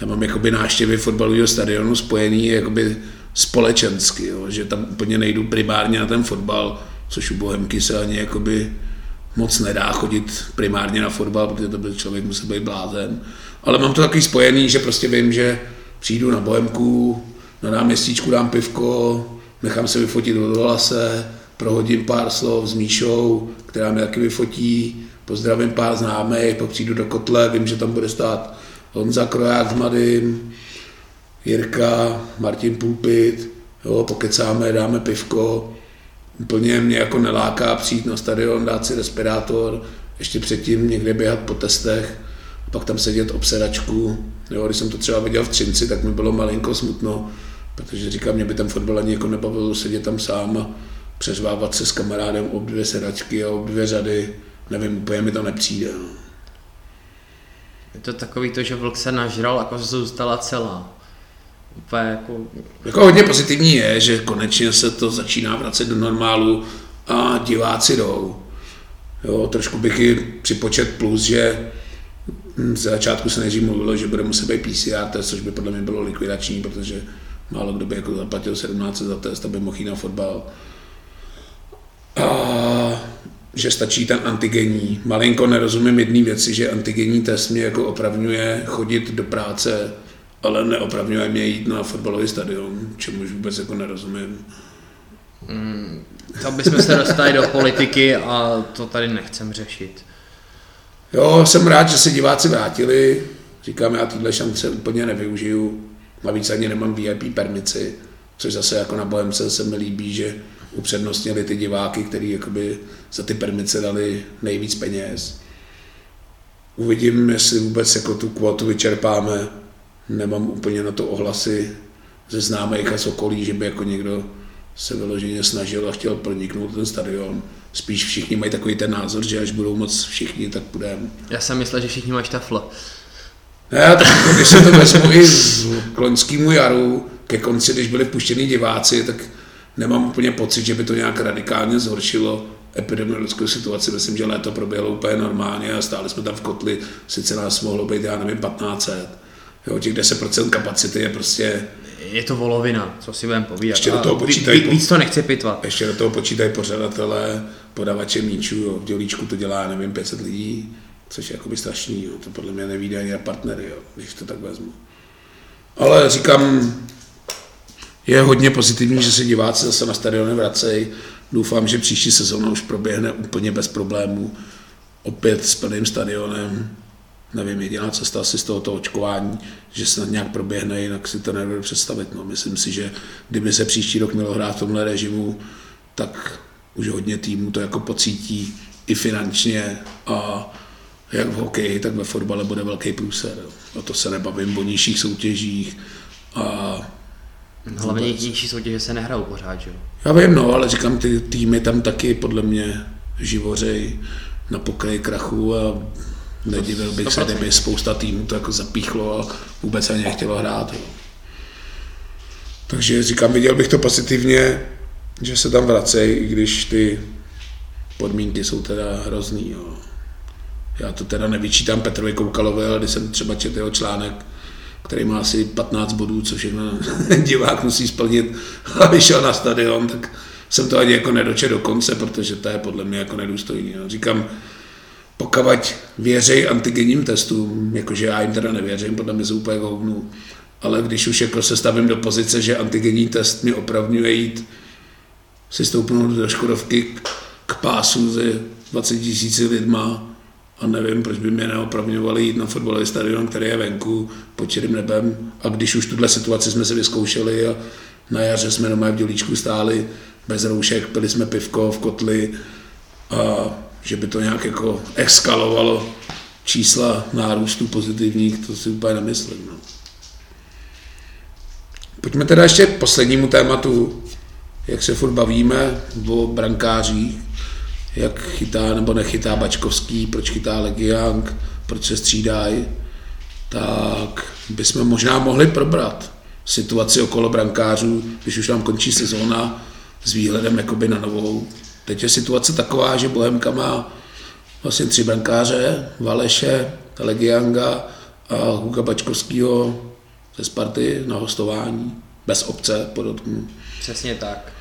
já mám jakoby náštěvy fotbalového stadionu spojený jakoby společensky, jo, že tam úplně nejdu primárně na ten fotbal, což u Bohemky se ani jakoby moc nedá chodit primárně na fotbal, protože to by člověk musel být blázen. Ale mám to takový spojený, že prostě vím, že přijdu na Bohemku, na náměstíčku dám pivko, nechám se vyfotit od Lase, prohodím pár slov s Míšou, která mi taky vyfotí, pozdravím pár známých, pak přijdu do kotle, vím, že tam bude stát Honza Kroják s Madym, Jirka, Martin Pulpit, jo, pokecáme, dáme pivko, úplně mě jako neláká přijít na stadion, dát si respirátor, ještě předtím někde běhat po testech, pak tam sedět obsedačku. Jo, když jsem to třeba viděl v Třinci, tak mi bylo malinko smutno, protože říkám, mě by ten fotbal ani jako nebavilo sedět tam sám a přeřvávat se s kamarádem ob dvě sedačky a ob dvě řady. Nevím, úplně mi to nepřijde. No. Je to takový to, že vlk se nažral a koza zůstala celá. Úplně jako... jako hodně pozitivní je, že konečně se to začíná vracet do normálu a diváci jdou. Jo, trošku bych i připočet plus, že z začátku se nejdřív mluvilo, že bude muset být PCR test, což by podle mě bylo likvidační, protože málo kdo by jako zaplatil 17 za test, aby mohl jít na fotbal. A že stačí ten antigenní. Malinko nerozumím jedné věci, že antigenní test mě jako opravňuje chodit do práce, ale neopravňuje mě jít na fotbalový stadion, čemuž vůbec jako nerozumím. Mm, to bychom se dostali do politiky a to tady nechcem řešit. Jo, jsem rád, že se diváci vrátili. Říkám, já tyhle šance úplně nevyužiju. Navíc ani nemám VIP permici, což zase jako na Bohemce se mi líbí, že upřednostnili ty diváky, kteří jakoby za ty permice dali nejvíc peněz. Uvidím, jestli vůbec jako tu kvotu vyčerpáme. Nemám úplně na to ohlasy ze známých a z okolí, že by jako někdo se vyloženě snažil a chtěl proniknout ten stadion. Spíš všichni mají takový ten názor, že až budou moc všichni, tak budeme. Já jsem myslel, že všichni mají štafle. Ne, tak jako, když se to vezmu i loňskému jaru, ke konci, když byli puštěni diváci, tak nemám úplně pocit, že by to nějak radikálně zhoršilo epidemiologickou situaci. Myslím, že léto proběhlo úplně normálně a stáli jsme tam v kotli, sice nás mohlo být, já nevím, 1500. Jo, těch 10% kapacity je prostě... Je to volovina, co si budeme povídat. Ještě do toho počítají, víc, víc to nechci pitvat. Ještě do toho počítají pořadatelé, podavače míčů, jo. v dělíčku to dělá, nevím, 500 lidí, což je jakoby strašný, jo. to podle mě nevíde ani na partnery, jo, když to tak vezmu. Ale říkám, je hodně pozitivní, že se diváci zase na stadiony vracejí. Doufám, že příští sezóna už proběhne úplně bez problémů. Opět s plným stadionem. Nevím, jediná cesta asi z tohoto očkování, že snad nějak proběhne, jinak si to nebudu představit. No, myslím si, že kdyby se příští rok mělo hrát v tomhle režimu, tak už hodně týmů to jako pocítí i finančně a jak v hokeji, tak ve fotbale bude velký průser. A to se nebavím o nižších soutěžích a Hlavně nižší soutěže se nehrajou pořád, že jo? Já vím, no, ale říkám, ty týmy tam taky podle mě živořej na pokraji krachu a nedivil bych se, kdyby spousta týmů to jako zapíchlo a vůbec ani nechtělo hrát. Jo. Takže říkám, viděl bych to pozitivně, že se tam vracejí, i když ty podmínky jsou teda hrozný. Jo. Já to teda nevyčítám Petrovi Koukalovi, ale když jsem třeba četl jeho článek, který má asi 15 bodů, co všechno divák musí splnit, aby šel na stadion, tak jsem to ani jako nedočet do konce, protože to je podle mě jako nedůstojný. Říkám, pokud věřej antigenním testům, jakože já jim teda nevěřím, podle mě jsou úplně hovnu, ale když už jako se stavím do pozice, že antigenní test mi opravňuje jít si stoupnout do Škodovky k, k pásu ze 20 tisíci lidma, a nevím, proč by mě neopravňovali jít na fotbalový stadion, který je venku pod čirým nebem. A když už tuhle situaci jsme si vyzkoušeli a na jaře jsme doma v dělíčku stáli bez roušek, pili jsme pivko v kotli a že by to nějak jako eskalovalo čísla nárůstu pozitivních, to si úplně nemyslím. No. Pojďme teda ještě k poslednímu tématu, jak se furt bavíme o brankářích. Jak chytá nebo nechytá Bačkovský, proč chytá Legiang, proč se střídají, tak bychom možná mohli probrat situaci okolo brankářů, když už nám končí sezóna s výhledem jakoby na novou. Teď je situace taková, že Bohemka má vlastně tři brankáře, Valeše, Legianga a Huga Bačkovského ze Sparty na hostování, bez obce, podotknu. Přesně tak.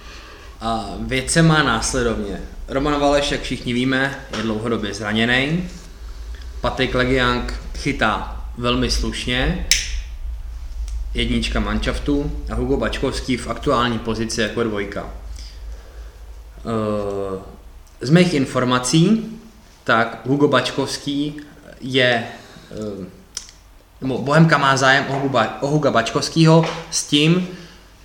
A věc se má následovně. Roman Valeš, jak všichni víme, je dlouhodobě zraněný. Patrik Legiang chytá velmi slušně, jednička manšaftu a Hugo Bačkovský v aktuální pozici jako dvojka. Eh, z mých informací, tak Hugo Bačkovský je, eh, nebo Bohemka má zájem o, Huga, o Huga Bačkovského s tím,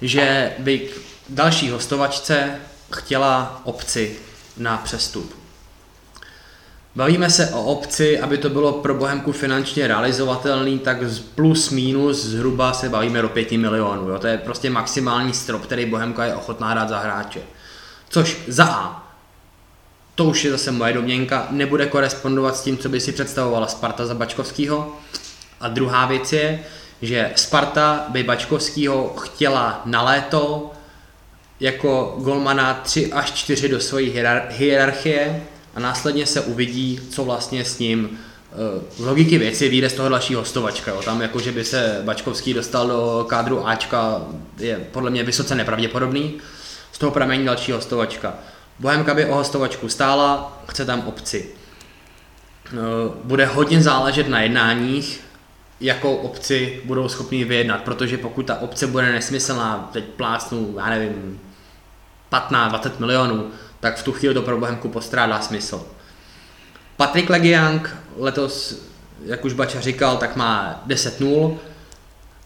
že by k další hostovačce chtěla obci na přestup. Bavíme se o obci, aby to bylo pro Bohemku finančně realizovatelný, tak plus minus zhruba se bavíme do 5 milionů. Jo? To je prostě maximální strop, který Bohemka je ochotná dát za hráče. Což za A, to už je zase moje domněnka, nebude korespondovat s tím, co by si představovala Sparta za Bačkovskýho. A druhá věc je, že Sparta by Bačkovskýho chtěla na léto jako golmana 3 až 4 do své hierarchie a následně se uvidí, co vlastně s ním z logiky věci vyjde z toho další hostovačka. Jo. Tam jako, že by se Bačkovský dostal do kádru Ačka je podle mě vysoce nepravděpodobný. Z toho pramení další hostovačka. Bohemka by o hostovačku stála, chce tam obci. Bude hodně záležet na jednáních, jakou obci budou schopni vyjednat, protože pokud ta obce bude nesmyslná, teď plácnu, já nevím, 15-20 milionů, tak v tu chvíli to pro Bohemku postrádá smysl. Patrik Legiang letos, jak už Bača říkal, tak má 10-0,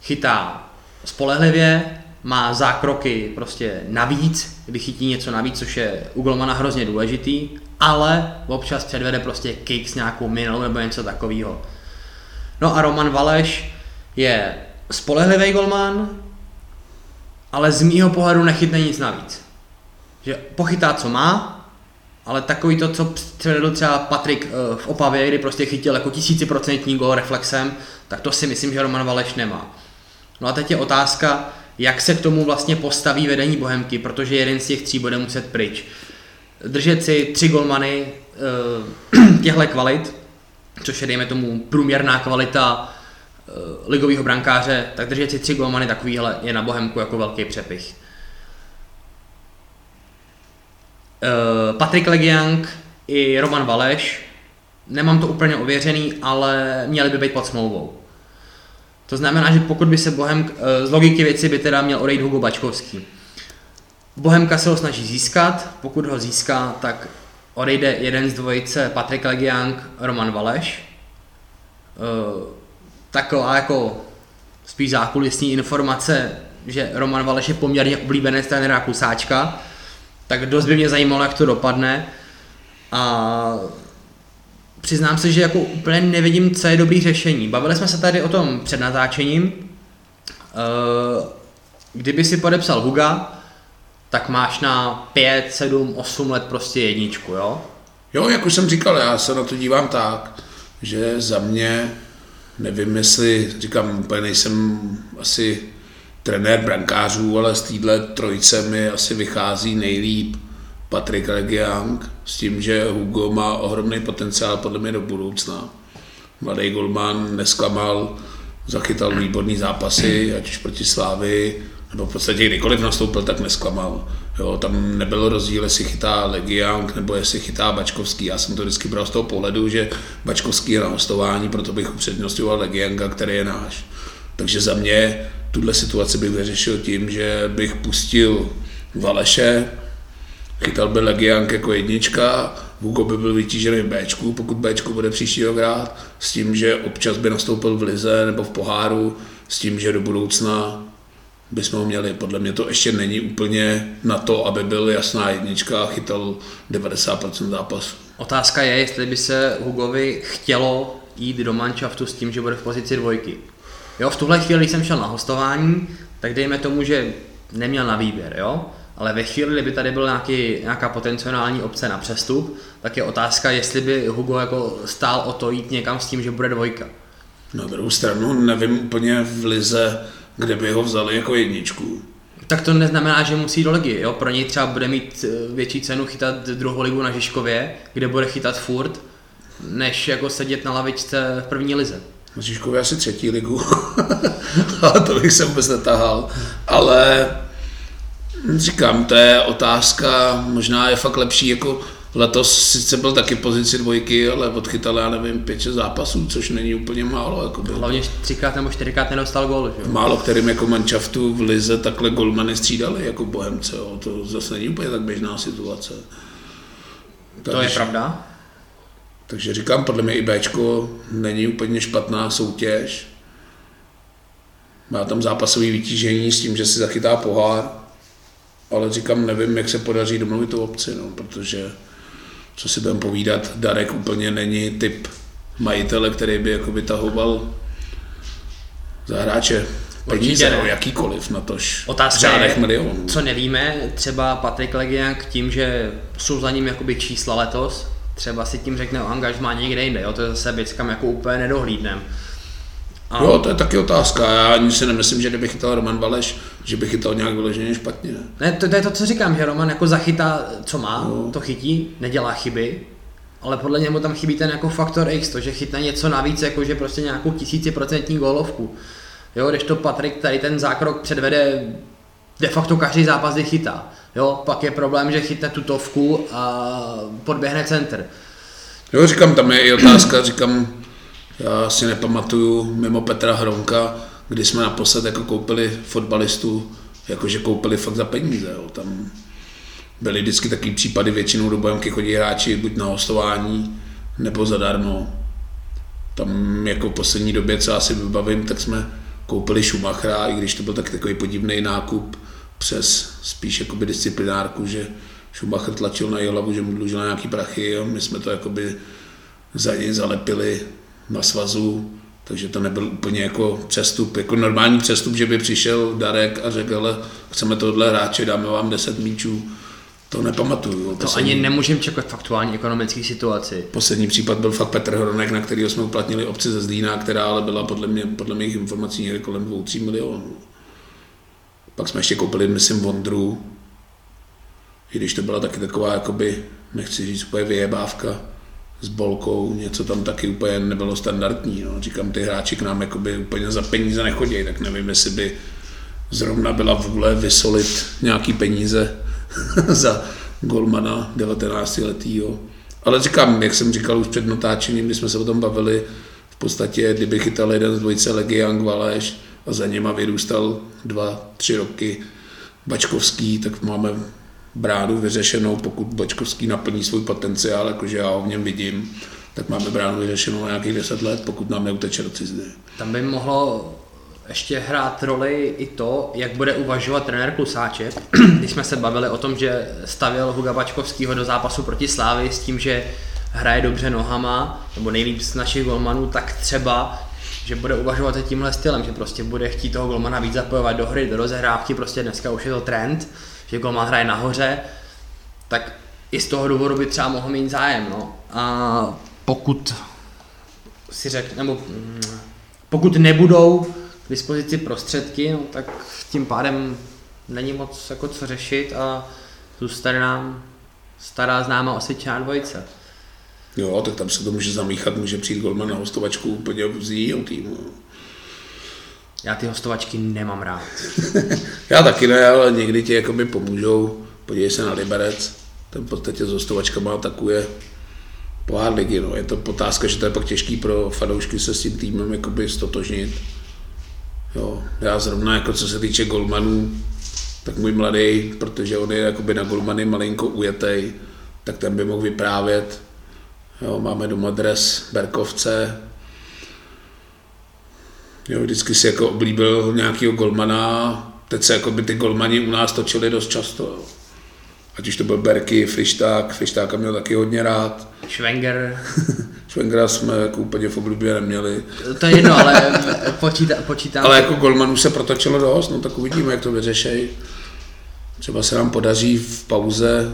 chytá spolehlivě, má zákroky prostě navíc, vychytí něco navíc, což je u Golmana hrozně důležitý, ale občas předvede prostě kick s nějakou minou nebo něco takového. No a Roman Valeš je spolehlivý golman, ale z mýho pohledu nechytne nic navíc že pochytá, co má, ale takový to, co předvedl třeba Patrik eh, v Opavě, kdy prostě chytil jako tisíciprocentní gol reflexem, tak to si myslím, že Roman Valeš nemá. No a teď je otázka, jak se k tomu vlastně postaví vedení Bohemky, protože jeden z těch tří bude muset pryč. Držet si tři golmany eh, těchto kvalit, což je dejme tomu průměrná kvalita eh, ligového brankáře, tak držet si tři golmany takovýhle je na Bohemku jako velký přepich. Patrik Legiang i Roman Valeš, nemám to úplně ověřený, ale měli by být pod smlouvou. To znamená, že pokud by se Bohem, eh, z logiky věci by teda měl odejít Hugo Bačkovský. Bohemka se ho snaží získat, pokud ho získá, tak odejde jeden z dvojice Patrik Legiang, Roman Valeš. Eh, taková jako spíš zákulisní informace, že Roman Valeš je poměrně oblíbený trenéra Kusáčka, tak dost by mě zajímalo, jak to dopadne. A přiznám se, že jako úplně nevidím, co je dobrý řešení. Bavili jsme se tady o tom před natáčením. Eh, kdyby si podepsal Huga, tak máš na 5, 7, 8 let prostě jedničku, jo? Jo, jak už jsem říkal, já se na to dívám tak, že za mě, nevím jestli, říkám, úplně nejsem asi trenér brankářů, ale z téhle trojce mi asi vychází nejlíp Patrik Legiang s tím, že Hugo má ohromný potenciál podle mě do budoucna. Mladý golman nesklamal, zachytal výborný zápasy, ať už proti Slávy, nebo v podstatě kdykoliv nastoupil, tak nesklamal. Jo, tam nebylo rozdíl, jestli chytá Legiang nebo jestli chytá Bačkovský. Já jsem to vždycky bral z toho pohledu, že Bačkovský je na hostování, proto bych upřednostňoval Legianga, který je náš. Takže za mě tuhle situaci bych vyřešil tím, že bych pustil Valeše, chytal by Legiank jako jednička, Hugo by byl vytížený v Bčku, pokud Bčku bude příští hrát, s tím, že občas by nastoupil v Lize nebo v poháru, s tím, že do budoucna bychom ho měli. Podle mě to ještě není úplně na to, aby byl jasná jednička a chytal 90% zápasu. Otázka je, jestli by se Hugovi chtělo jít do manšaftu s tím, že bude v pozici dvojky. Jo, v tuhle chvíli, když jsem šel na hostování, tak dejme tomu, že neměl na výběr, jo. Ale ve chvíli, kdyby tady byl nějaký, nějaká potenciální obce na přestup, tak je otázka, jestli by Hugo jako stál o to jít někam s tím, že bude dvojka. Na druhou stranu nevím úplně v Lize, kde by ho vzali jako jedničku. Tak to neznamená, že musí do ligy. Jo? Pro něj třeba bude mít eh, větší cenu chytat druhou ligu na Žižkově, kde bude chytat furt, než jako sedět na lavičce v první lize. Na Žižkově asi třetí ligu, ale to bych se vůbec netahal. Ale říkám, to je otázka, možná je fakt lepší jako Letos sice byl taky pozici dvojky, ale odchytal, já nevím, pět, šest zápasů, což není úplně málo. Jako byl. Hlavně třikrát nebo čtyřikrát nedostal gól. Že? Málo kterým jako manšaftu v Lize takhle golmany střídali jako Bohemce. Jo. To zase není úplně tak běžná situace. Takže, to je pravda. Takže říkám, podle mě i Bčko není úplně špatná soutěž. Má tam zápasové vytížení s tím, že si zachytá pohár, ale říkám, nevím, jak se podaří domluvit tu obci, no, protože co si budeme povídat, Darek úplně není typ majitele, který by jako vytahoval za hráče peníze, no, jakýkoliv na tož Otázka je, milionů. co nevíme, třeba Patrik Legiak tím, že jsou za ním jakoby čísla letos, třeba si tím řekne o angažmá někde jinde, jo, to je zase věc, kam jako úplně nedohlídnem. A... Jo, to je taky otázka. Já ani si nemyslím, že kdyby chytal Roman Valeš, že by chytal nějak vyloženě špatně. Ne, to, to, je to, co říkám, že Roman jako zachytá, co má, no. to chytí, nedělá chyby, ale podle něho tam chybí ten jako faktor X, to, že chytne něco navíc, jako že prostě nějakou tisíciprocentní gólovku. Jo, když to Patrik tady ten zákrok předvede de facto každý zápas, kdy chytá. Jo, pak je problém, že chytne tutovku a podběhne center. Jo, říkám, tam je i otázka, říkám, já si nepamatuju mimo Petra Hronka, kdy jsme naposled jako koupili fotbalistu, jakože koupili fakt za peníze. Jo. Tam byly vždycky taky případy, většinou do Bojemky chodí hráči buď na hostování, nebo zadarmo. Tam jako v poslední době, co já si vybavím, tak jsme koupili Schumachera, i když to byl tak takový podivný nákup přes spíš jakoby disciplinárku, že Schumacher tlačil na hlavu, že mu dlužil nějaký prachy a my jsme to jakoby za něj zalepili na svazu, takže to nebyl úplně jako přestup, jako normální přestup, že by přišel Darek a řekl, ale chceme tohle hráče, dáme vám 10 míčů, to nepamatuju. To poslední, ani nemůžeme čekat v aktuální ekonomické situaci. Poslední případ byl fakt Petr Hronek, na kterého jsme uplatnili obci ze Zlína, která ale byla podle mě, podle mých informací někde kolem 2-3 milionů. Pak jsme ještě koupili, myslím, Vondru, i když to byla taky taková, jakoby, nechci říct úplně vyjebávka, s bolkou, něco tam taky úplně nebylo standardní. No. Říkám, ty hráči k nám jakoby úplně za peníze nechodí, tak nevím, jestli by zrovna byla vůle vysolit nějaký peníze za golmana 19 letýho. Ale říkám, jak jsem říkal už před natáčením, my jsme se o tom bavili, v podstatě, kdyby chytal jeden z dvojice Legy Young Valeš a za něma vyrůstal dva, tři roky Bačkovský, tak máme bránu vyřešenou, pokud Bočkovský naplní svůj potenciál, jakože já ho v něm vidím, tak máme bránu vyřešenou na nějakých 10 let, pokud nám neuteče do cizdy. Tam by mohlo ještě hrát roli i to, jak bude uvažovat trenér Klusáček, když jsme se bavili o tom, že stavěl Huga Bačkovského do zápasu proti Slávy s tím, že hraje dobře nohama, nebo nejlíp z našich golmanů, tak třeba že bude uvažovat tímhle stylem, že prostě bude chtít toho golmana víc zapojovat do hry, do rozehrávky, prostě dneska už je to trend, že golman hraje nahoře, tak i z toho důvodu by třeba mohl mít zájem. No. A pokud si řek, nebo mm, pokud nebudou k dispozici prostředky, no, tak tím pádem není moc jako co řešit a zůstane nám stará známá osvědčená dvojice. Jo, tak tam se to může zamíchat, může přijít golman na hostovačku úplně z jiného týmu. Já ty hostovačky nemám rád. Já taky ne, ale někdy ti jakoby pomůžou. Podívej se na Liberec, ten v podstatě s hostovačkama atakuje pohár ligy. No. Je to otázka, že to je pak těžký pro fanoušky se s tím týmem jakoby stotožnit. Jo. Já zrovna, jako co se týče golmanů, tak můj mladý, protože on je jakoby na golmany malinko ujetej, tak ten by mohl vyprávět. Jo, máme doma dres Berkovce, Jo, vždycky si jako oblíbil nějakého golmana, teď se jako by ty golmani u nás točili dost často. Jo. Ať už to byl Berky, Frišták, Frištáka měl taky hodně rád. Schwenger. Schwengera jsme jako úplně v oblibě neměli. To je jedno, ale počítá, počítám. ale jako golmanů se protočilo dost, no tak uvidíme, jak to vyřešej. třeba se nám podaří v pauze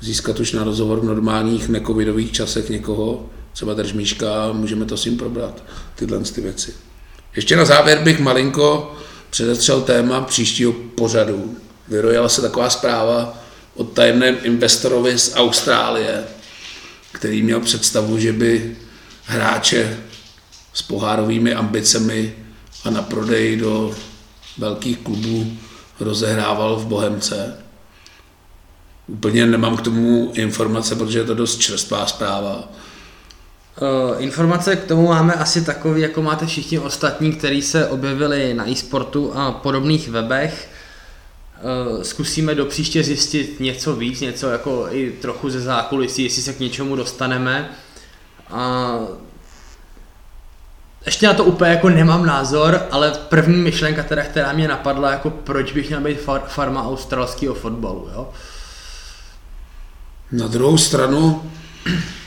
získat už na rozhovor v normálních necovidových časech někoho, třeba držmíška můžeme to s ním probrat, tyhle ty věci. Ještě na závěr bych malinko předestřel téma příštího pořadu. Vyrojila se taková zpráva o tajemném investorovi z Austrálie, který měl představu, že by hráče s pohárovými ambicemi a na prodej do velkých klubů rozehrával v Bohemce. Úplně nemám k tomu informace, protože je to dost čerstvá zpráva. Uh, informace k tomu máme asi takový, jako máte všichni ostatní, kteří se objevili na e-sportu a podobných webech. Uh, zkusíme do příště zjistit něco víc, něco jako i trochu ze zákulisí, jestli se k něčemu dostaneme. A ještě na to úplně jako nemám názor, ale první myšlenka teda, která mě napadla, jako proč bych měl být far, farma australského fotbalu, jo? Na druhou stranu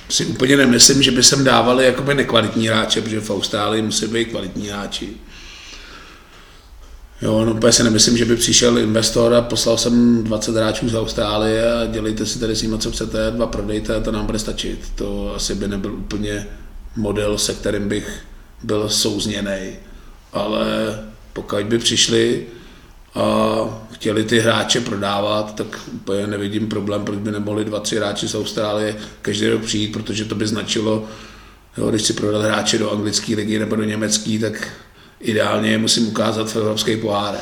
si úplně nemyslím, že by sem dávali jakoby nekvalitní hráče, protože v Austrálii musí být kvalitní hráči. Jo, no úplně si nemyslím, že by přišel investor a poslal jsem 20 hráčů z Austrálie a dělejte si tady s nimi, co chcete, dva prodejte a to nám bude stačit. To asi by nebyl úplně model, se kterým bych byl souzněný. Ale pokud by přišli a chtěli ty hráče prodávat, tak úplně nevidím problém, proč by nemohli dva, tři hráči z Austrálie každý rok přijít, protože to by značilo, jo, když si prodat hráče do anglické ligy nebo do německé, tak ideálně je musím ukázat v evropské poháre,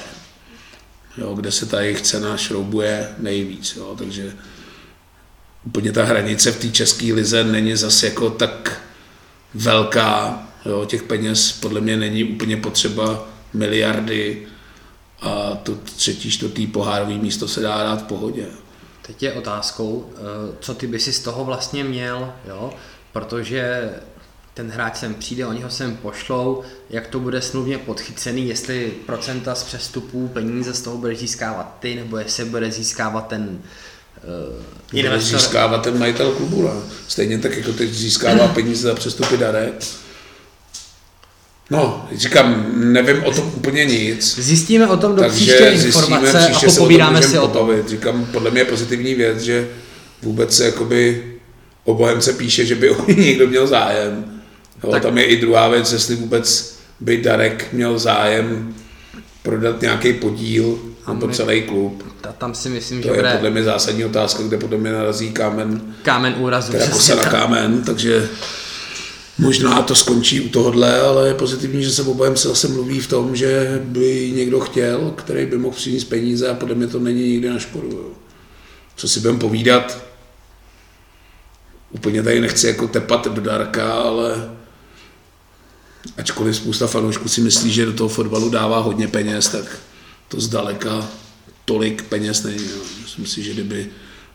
jo, kde se ta jejich cena šroubuje nejvíc. Jo, takže úplně ta hranice v té české lize není zase jako tak velká, jo, těch peněz podle mě není úplně potřeba miliardy, a to třetí, čtvrtý pohárový místo se dá dát v pohodě. Teď je otázkou, eh, co ty by si z toho vlastně měl, jo? protože ten hráč sem přijde, oni ho sem pošlou, jak to bude smluvně podchycený, jestli procenta z přestupů, peníze z toho bude získávat ty, nebo jestli bude získávat ten uh, bude získávat ten majitel klubu. Ne? Stejně tak, jako teď získává peníze za přestupy Darek, No, říkám, nevím o tom úplně nic. Zjistíme o tom do příště informace příště a popovídáme si o tom. Říkám, podle mě je pozitivní věc, že vůbec se jakoby o Bohemce píše, že by o někdo měl zájem. Jo, tak. Tam je i druhá věc, jestli vůbec by Darek měl zájem prodat nějaký podíl na to celý klub. Ta, tam si myslím, to že je bude... podle mě zásadní otázka, kde podle mě narazí kámen. Kámen úrazu. Teda se na kámen, takže Možná to skončí u tohohle, ale je pozitivní, že se obojem se zase mluví v tom, že by někdo chtěl, který by mohl přinést peníze a podle mě to není nikdy na škodu. Jo. Co si budeme povídat, úplně tady nechci jako tepat do dárka, ale ačkoliv spousta fanoušků si myslí, že do toho fotbalu dává hodně peněz, tak to zdaleka tolik peněz není. Jo. Myslím si, že kdyby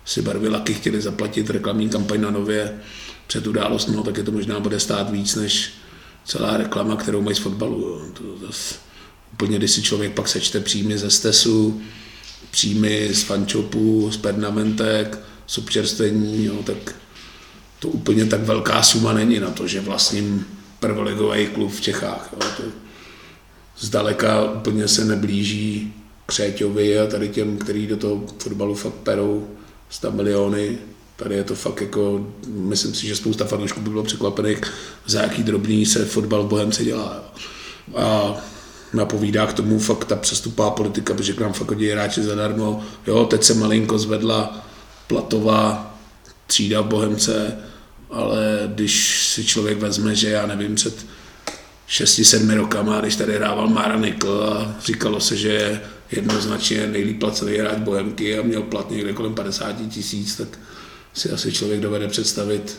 si barvy laky chtěli zaplatit reklamní kampaň na nově, před událost, no, tak je to možná bude stát víc než celá reklama, kterou mají z fotbalu. Jo. To zase, úplně, když si člověk pak sečte příjmy ze stesu, příjmy z fančopu, z pernamentek, z občerstvení, jo, tak to úplně tak velká suma není na to, že vlastním prvoligový klub v Čechách. Jo. To zdaleka úplně se neblíží Křéťovi a tady těm, který do toho fotbalu fakt perou 100 miliony Tady je to fakt jako, myslím si, že spousta fanoušků by bylo překvapených, za jaký drobný se fotbal v Bohemce dělá. A napovídá k tomu fakt ta přestupá politika, protože k nám fakt chodí hráči zadarmo. Jo, teď se malinko zvedla platová třída v Bohemce, ale když si člověk vezme, že já nevím, před 6-7 rokama, když tady hrával Mára Nikl a říkalo se, že je jednoznačně nejlíp placený hráč Bohemky a měl plat někde kolem 50 tisíc, tak si asi člověk dovede představit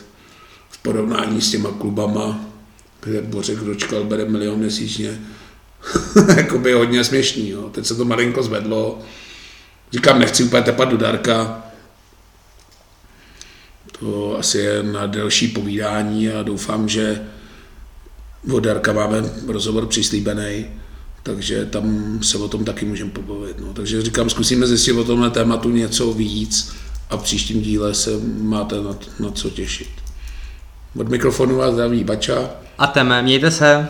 v porovnání s těma klubama, kde Bořek dočkal, bere milion měsíčně, jakoby hodně směšný. Jo. Teď se to malinko zvedlo. Říkám, nechci úplně tepat do Darka, to asi je na delší povídání a doufám, že od Darka máme rozhovor přislíbený, takže tam se o tom taky můžeme pobavit. No. Takže říkám, zkusíme zjistit o tomhle tématu něco víc a v příštím díle se máte na, na co těšit. Od mikrofonu vás zdraví Bača. A Teme, mějte se.